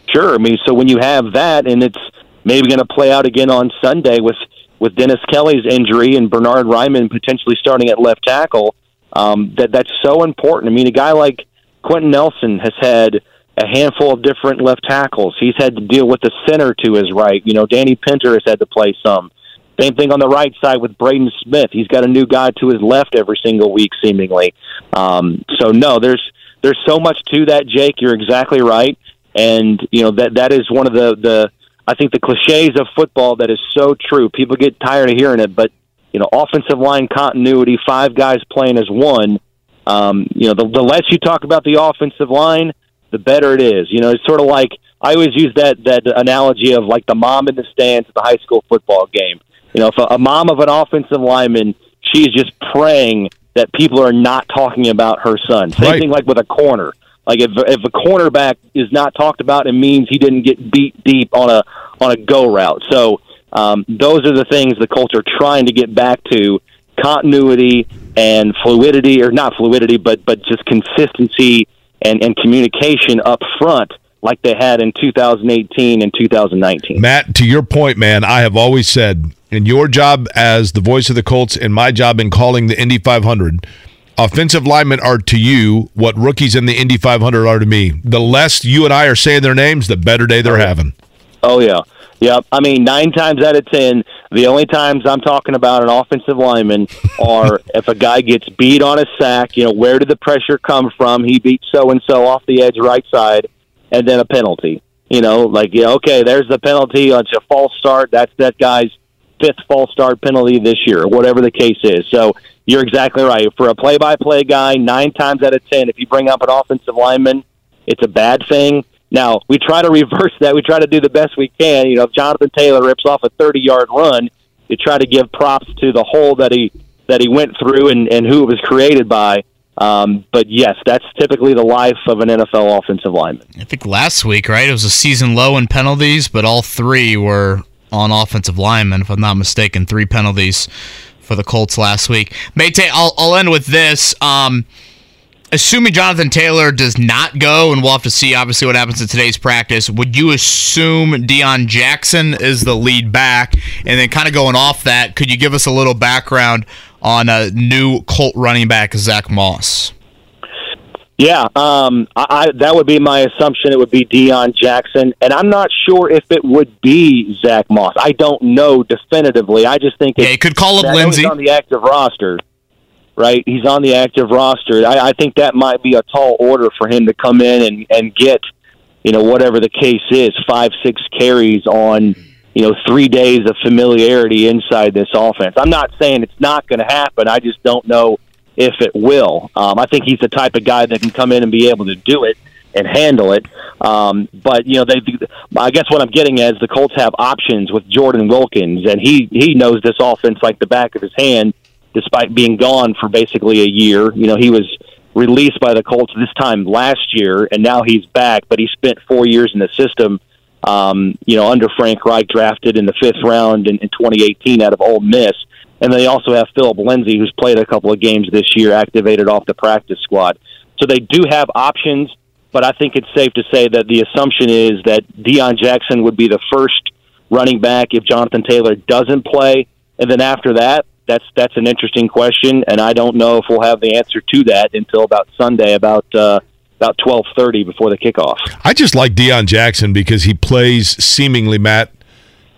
sure. I mean, so when you have that, and it's maybe going to play out again on Sunday with with Dennis Kelly's injury and Bernhard Raimann potentially starting at left tackle um, that that's so important. I mean, a guy like Quenton Nelson has had a handful of different left tackles. He's had to deal with the center to his right. You know, Danny Pinter has had to play some. Same thing on the right side with Braden Smith. He's got a new guy to his left every single week, seemingly. Um, so no, there's there's so much to that, Jake. You're exactly right, and you know that that is one of the the I think the cliches of football that is so true. People get tired of hearing it, but you know, offensive line continuity, five guys playing as one. Um, you know, the, the less you talk about the offensive line, the better it is. You know, it's sort of like I always use that that analogy of like the mom in the stands at the high school football game. You know, if a, a mom of an offensive lineman, she's just praying that people are not talking about her son. Same
Right.
thing like with a corner. Like if if a cornerback is not talked about, it means he didn't get beat deep on a on a go route. So um, those are the things the Colts are trying to get back to continuity and fluidity, or not fluidity, but but just consistency and, and communication up front, like they had in 2018 and 2019.
Matt, to your point, man, I have always said in your job as the voice of the Colts and my job in calling the Indy 500, offensive linemen are to you what rookies in the Indy 500 are to me. The less you and I are saying their names, the better day they're having.
Oh yeah, yep. I mean, nine times out of ten, the only times I'm talking about an offensive lineman are if a guy gets beat on a sack. You know, where did the pressure come from? He beat so and so off the edge right side, and then a penalty. You know, like yeah, okay, there's the penalty. It's a false start. That's that guy's fifth false start penalty this year, or whatever the case is. So you're exactly right. For a play-by-play guy, nine times out of ten, if you bring up an offensive lineman, it's a bad thing. Now we try to reverse that. We try to do the best we can. You know, if Jonathan Taylor rips off a 30-yard run, you try to give props to the hole that he that he went through and, and who it was created by. Um, but yes, that's typically the life of an NFL offensive lineman.
I think last week, right? It was a season low in penalties, but all three were on offensive linemen, if I'm not mistaken. Three penalties for the Colts last week. Mate, I'll, I'll end with this. Um, assuming Jonathan Taylor does not go, and we'll have to see obviously what happens in today's practice, would you assume Deon Jackson is the lead back? And then kind of going off that, could you give us a little background on a new Colt running back, Zach Moss?
Yeah, um, I, I, that would be my assumption. It would be Deon Jackson, and I'm not sure if it would be Zach Moss. I don't know definitively. I just think
Yeah,
it's-
you could call up
Lindsay. On the active roster, right? He's on the active roster. I, I think that might be a tall order for him to come in and and get, you know, whatever the case is, five six carries on, you know, three days of familiarity inside this offense. I'm not saying it's not going to happen. I just don't know if it will. Um, I think he's the type of guy that can come in and be able to do it and handle it. Um, but you know, they. I guess what I'm getting at is the Colts have options with Jordan Wilkins, and he he knows this offense like the back of his hand, despite being gone for basically a year. You know, he was released by the Colts this time last year, and now he's back. But he spent four years in the system. Um, you know, under Frank Reich, drafted in the fifth round in, in 2018 out of Ole Miss. And they also have Phillip Lindsay, who's played a couple of games this year, activated off the practice squad. So they do have options, but I think it's safe to say that the assumption is that Deon Jackson would be the first running back if Jonathan Taylor doesn't play, and then after that, that's that's an interesting question, and I don't know if we'll have the answer to that until about Sunday, about uh, about twelve thirty before the kickoff.
I just like Deon Jackson because he plays seemingly, Matt,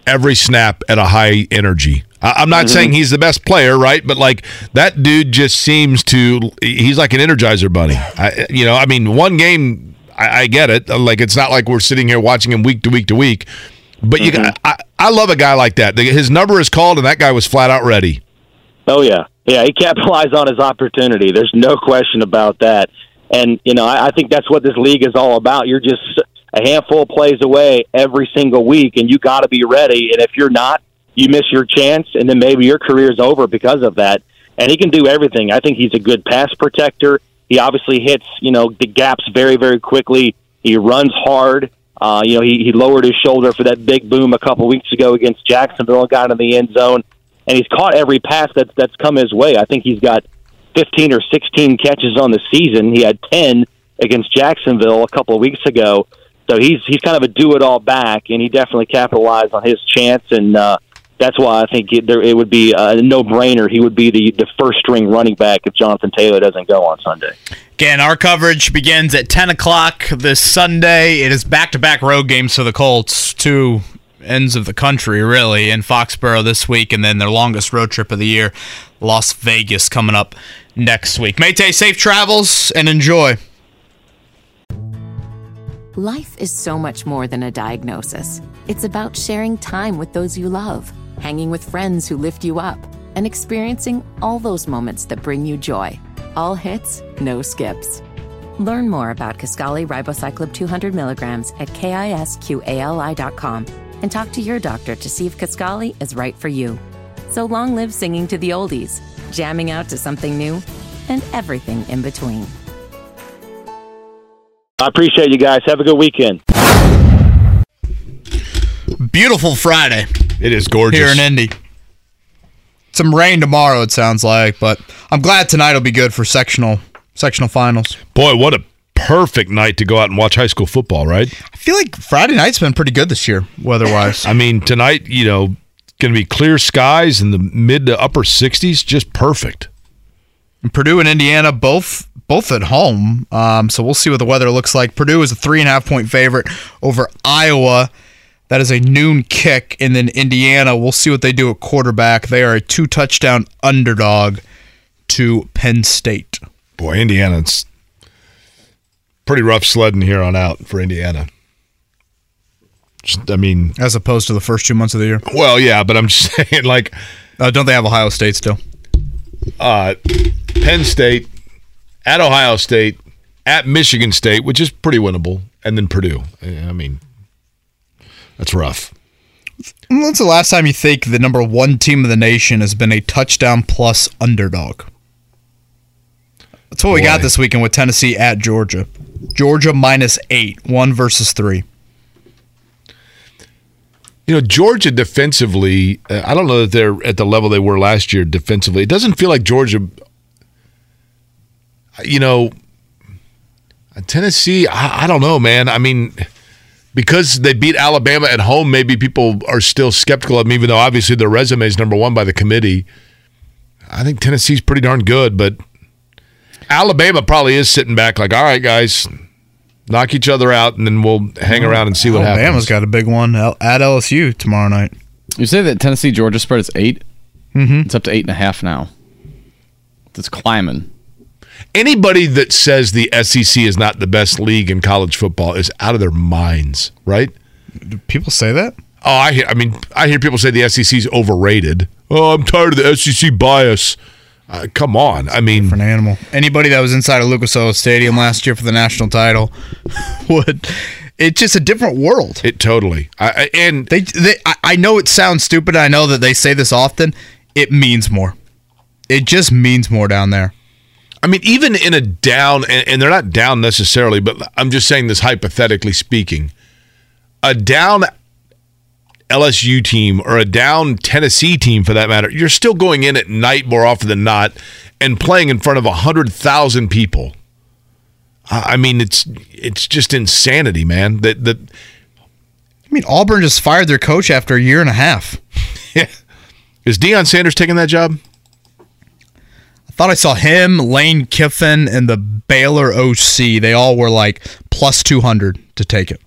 every snap at a high energy. I- I'm not saying he's the best player, right? But like that dude just seems to, he's like an energizer bunny. I, you know, I mean, one game, I, I get it. Like it's not like we're sitting here watching him week to week to week. But you, I, I love a guy like that. His number is called, and that guy was flat out ready.
Oh yeah, yeah. He capitalized on his opportunity. There's no question about that. And you know, I, I think that's what this league is all about. You're just a handful of plays away every single week, and you got to be ready. And if you're not, you miss your chance, and then maybe your career's over because of that. And he can do everything. I think he's a good pass protector. He obviously hits, you know, the gaps very, very quickly. He runs hard. Uh, you know, he, he lowered his shoulder for that big boom a couple weeks ago against Jacksonville and got in the end zone. And he's caught every pass that's that's come his way. I think he's got 15 or 16 catches on the season. He had 10 against Jacksonville a couple of weeks ago. So he's he's kind of a do it all back, and he definitely capitalized on his chance. And uh, that's why I think it, there, it would be a no brainer. He would be the, the first string running back if Jonathan Taylor doesn't go on Sunday.
Again, our coverage begins at 10 o'clock this Sunday. It is back to back road games for the Colts, two ends of the country, really, in Foxborough this week, and then their longest road trip of the year, Las Vegas, coming up next week. Mate, safe travels and enjoy.
Life is so much more than a diagnosis. It's about sharing time with those you love, hanging with friends who lift you up, and experiencing all those moments that bring you joy. All hits, no skips. Learn more about Kisqali Ribociclib 200 milligrams at kisqali.com and talk to your doctor to see if Kisqali is right for you. So long live singing to the oldies, jamming out to something new, and everything in between.
I appreciate you guys. Have a good weekend.
Beautiful Friday
It is gorgeous.
here in Indy. Some rain tomorrow, it sounds like, but I'm glad tonight will be good for sectional sectional finals.
Boy, what a perfect night to go out and watch high school football, right?
I feel like Friday night's been pretty good this year, weather-wise.
I mean, tonight, you know, going to be clear skies in the mid to upper 60s, just perfect.
Purdue and Indiana both both at home. Um, so we'll see what the weather looks like. Purdue is a three and a half point favorite over Iowa. That is a noon kick, and then Indiana. We'll see what they do at quarterback. They are a two touchdown underdog to Penn State.
Boy, Indiana's pretty rough sledding here on out for Indiana. Just, I mean,
As opposed to the first two months of the year.
well, yeah, but I'm just saying, like,
Uh, don't they have Ohio State still?
uh, Penn State, at Ohio State, at Michigan State, which is pretty winnable, and then Purdue. I mean, that's rough.
When's the last time you think the number one team of the nation has been a touchdown plus underdog? That's what we got this weekend with Tennessee at Georgia. Georgia minus eight, one versus three.
You know, Georgia defensively, uh, I don't know that they're at the level they were last year defensively. It doesn't feel like Georgia, you know, Tennessee, I, I don't know, man. I mean, because they beat Alabama at home, maybe people are still skeptical of them, even though obviously their resume is number one by the committee. I think Tennessee's pretty darn good, but Alabama probably is sitting back like, all right, guys, knock each other out, and then we'll hang around and see what happens.
Alabama's got a big one at LSU tomorrow night.
You say that Tennessee Georgia spread is 8 Mm-hmm. It's up to eight and a half now. It's climbing.
anybody that says the SEC is not the best league in college football is out of their minds, right?
Do people say that?
Oh, I hear. I mean, I hear people say the SEC is overrated. Oh, I'm tired of the SEC bias. Uh, come on. I mean,
For an animal. Anybody that was inside of Lucas Oil Stadium last year for the national title would. It's just a different world.
it totally. I, I- and
They, they, I- I know it sounds stupid. I know that they say this often. It means more. It just means more down there.
I mean, even in a down, and, and they're not down necessarily, but I'm just saying this hypothetically speaking, a down LSU team or a down Tennessee team for that matter, you're still going in at night more often than not and playing in front of 100,000 people. I mean, it's it's just insanity, man. That that
I mean, Auburn just fired their coach after a year and a half.
is Deion Sanders taking that job?
I thought I saw him, Lane Kiffin, and the Baylor OC. They all were like plus 200 to take it.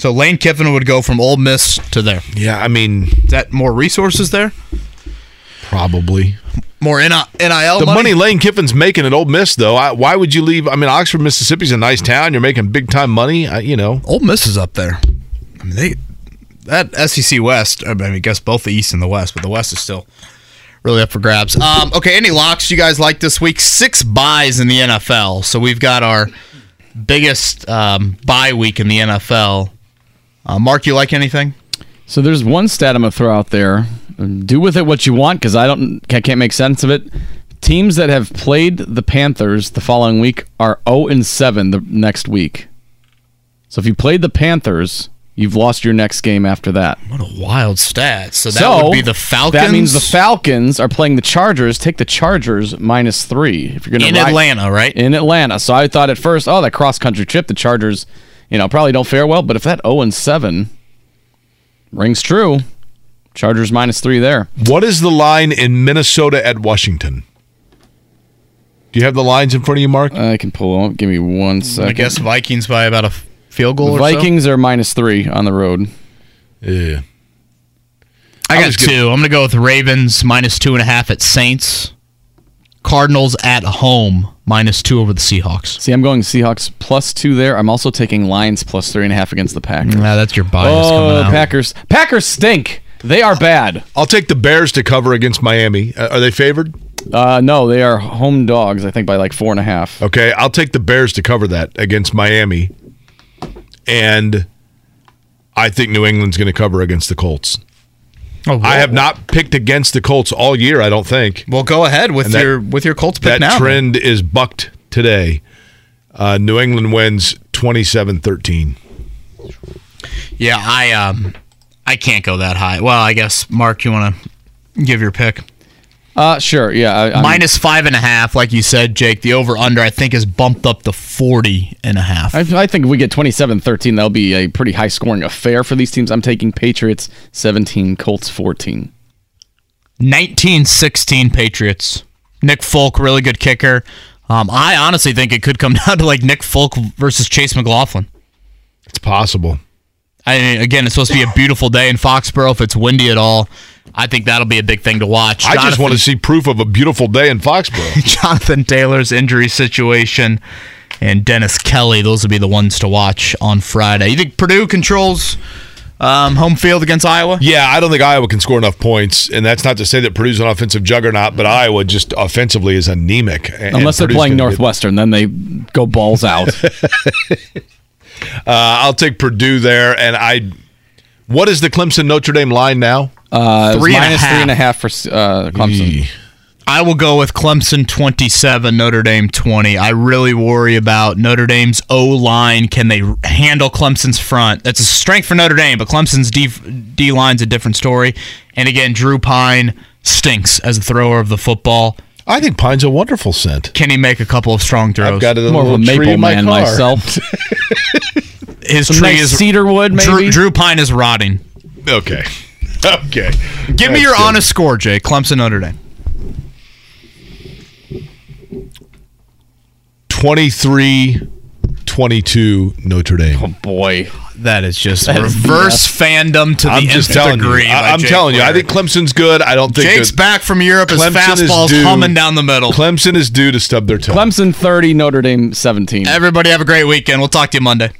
So Lane Kiffin would go from Ole Miss to there.
Yeah, I mean,
Is that more resources there?
probably.
More NIL
The money Lane Kiffin's making at Ole Miss, though, I, why would you leave? I mean, Oxford, Mississippi's a nice town. You're making big time money. I, you know,
Ole Miss is up there. I mean, they that SEC West. I mean, I guess both the East and the West, but the West is still really up for grabs. Um, okay, any locks you guys like this week? Six buys in the NFL. So we've got our biggest um, bye week in the NFL. Uh, Mark, you like anything?
So there's one stat I'm gonna throw out there. Do with it what you want because I don't, I can't make sense of it. Teams that have played the Panthers the following week are 0 and 7 the next week. So if you played the Panthers, you've lost your next game after that.
What a wild stat. So that
so
would be the Falcons.
That means the Falcons are playing the Chargers. Take the Chargers minus three if you're going to
in Atlanta, right?
in Atlanta. So I thought at first, oh, that cross country trip, the Chargers, you know, probably don't fare well. But if that 0 and 7 rings true, Chargers minus three there.
what is the line in Minnesota at Washington? Do you have the lines in front of you, Mark?
I can pull them up. Give me one second.
I guess Vikings by about a field goal.
the
or so?
Vikings are minus three on the road.
yeah.
I
I
got two.
good-
I'm going to go with Ravens minus two and a half at Saints. Cardinals at home minus two over the Seahawks.
See, I'm going Seahawks plus two there. I'm also taking Lions plus three and a half against the Packers.
Nah, that's your bias
Oh,
coming out.
Packers! Packers stink. They are bad.
I'll take the Bears to cover against Miami. Uh, are they favored?
Uh, no, they are home dogs. I think by like four and a half.
Okay, I'll take the Bears to cover that against Miami. And I think New England's going to cover against the Colts.
Oh,
I have not picked against the Colts all year, I don't think.
Well, go ahead with
that-
your with your Colts pick
That
now.
trend is bucked today. Uh, New England wins 27-13.
Yeah, I um, I can't go that high. Well, I guess Mark, you want to give your pick?
Uh, sure. Yeah. I, I'm-
Minus five and a half, like you said, Jake. The over under I think is bumped up to 40 and a half.
I, I think if we get 27-13, that'll be a pretty high scoring affair for these teams. I'm taking Patriots 17, Colts 14.
1916 Patriots. Nick Folk, really good kicker. Um, I honestly think it could come down to like Nick Folk versus Chase McLaughlin.
It's possible.
I mean, again, it's supposed to be a beautiful day in Foxborough. If it's windy at all, I think that'll be a big thing to watch.
I just want to see proof of a beautiful day in Foxborough.
Jonathan Taylor's injury situation and Dennis Kelly. Those will be the ones to watch on Friday. You think Purdue controls um, home field against Iowa?
Yeah, I don't think Iowa can score enough points, and that's not to say that Purdue's an offensive juggernaut, but Iowa just offensively is anemic. and
Unless they're
Purdue's
playing
gonna get-
Northwestern, then they go balls out.
Uh, I'll take Purdue there, and I. What is the Clemson Notre Dame line now?
Uh,
Three and a
minus
half.
three and a half for uh, Clemson.
I will go with Clemson 27, Notre Dame 20. I really worry about Notre Dame's O line. Can they handle Clemson's front? That's a strength for Notre Dame, but Clemson's D, D line's a different story. And again, Drew Pyne stinks as a thrower of the football.
I think Pine's a wonderful scent.
Can he make a couple of strong throws?
I've got a
More of a
little tree
maple
in my
man
car.
myself.
His
Some
tree
nice
is
cedar wood, maybe.
Drew, Drew Pyne is rotting.
Okay. Okay.
Give me your
good.
honest score, Jay. Clemson Notre Dame.
23 22 Notre Dame.
Oh boy,
That is just
That is
reverse fandom to the
I'm just
nth
telling
degree.
you. I,
by
am
Jake
telling you. I think Clemson's good. I don't think
Jake's back from Europe. His
Clemson is
fastball's
due-
humming down the middle.
Clemson is due to stub their toe.
Clemson thirty, Notre Dame seventeen.
Everybody have a great weekend. We'll talk to you Monday.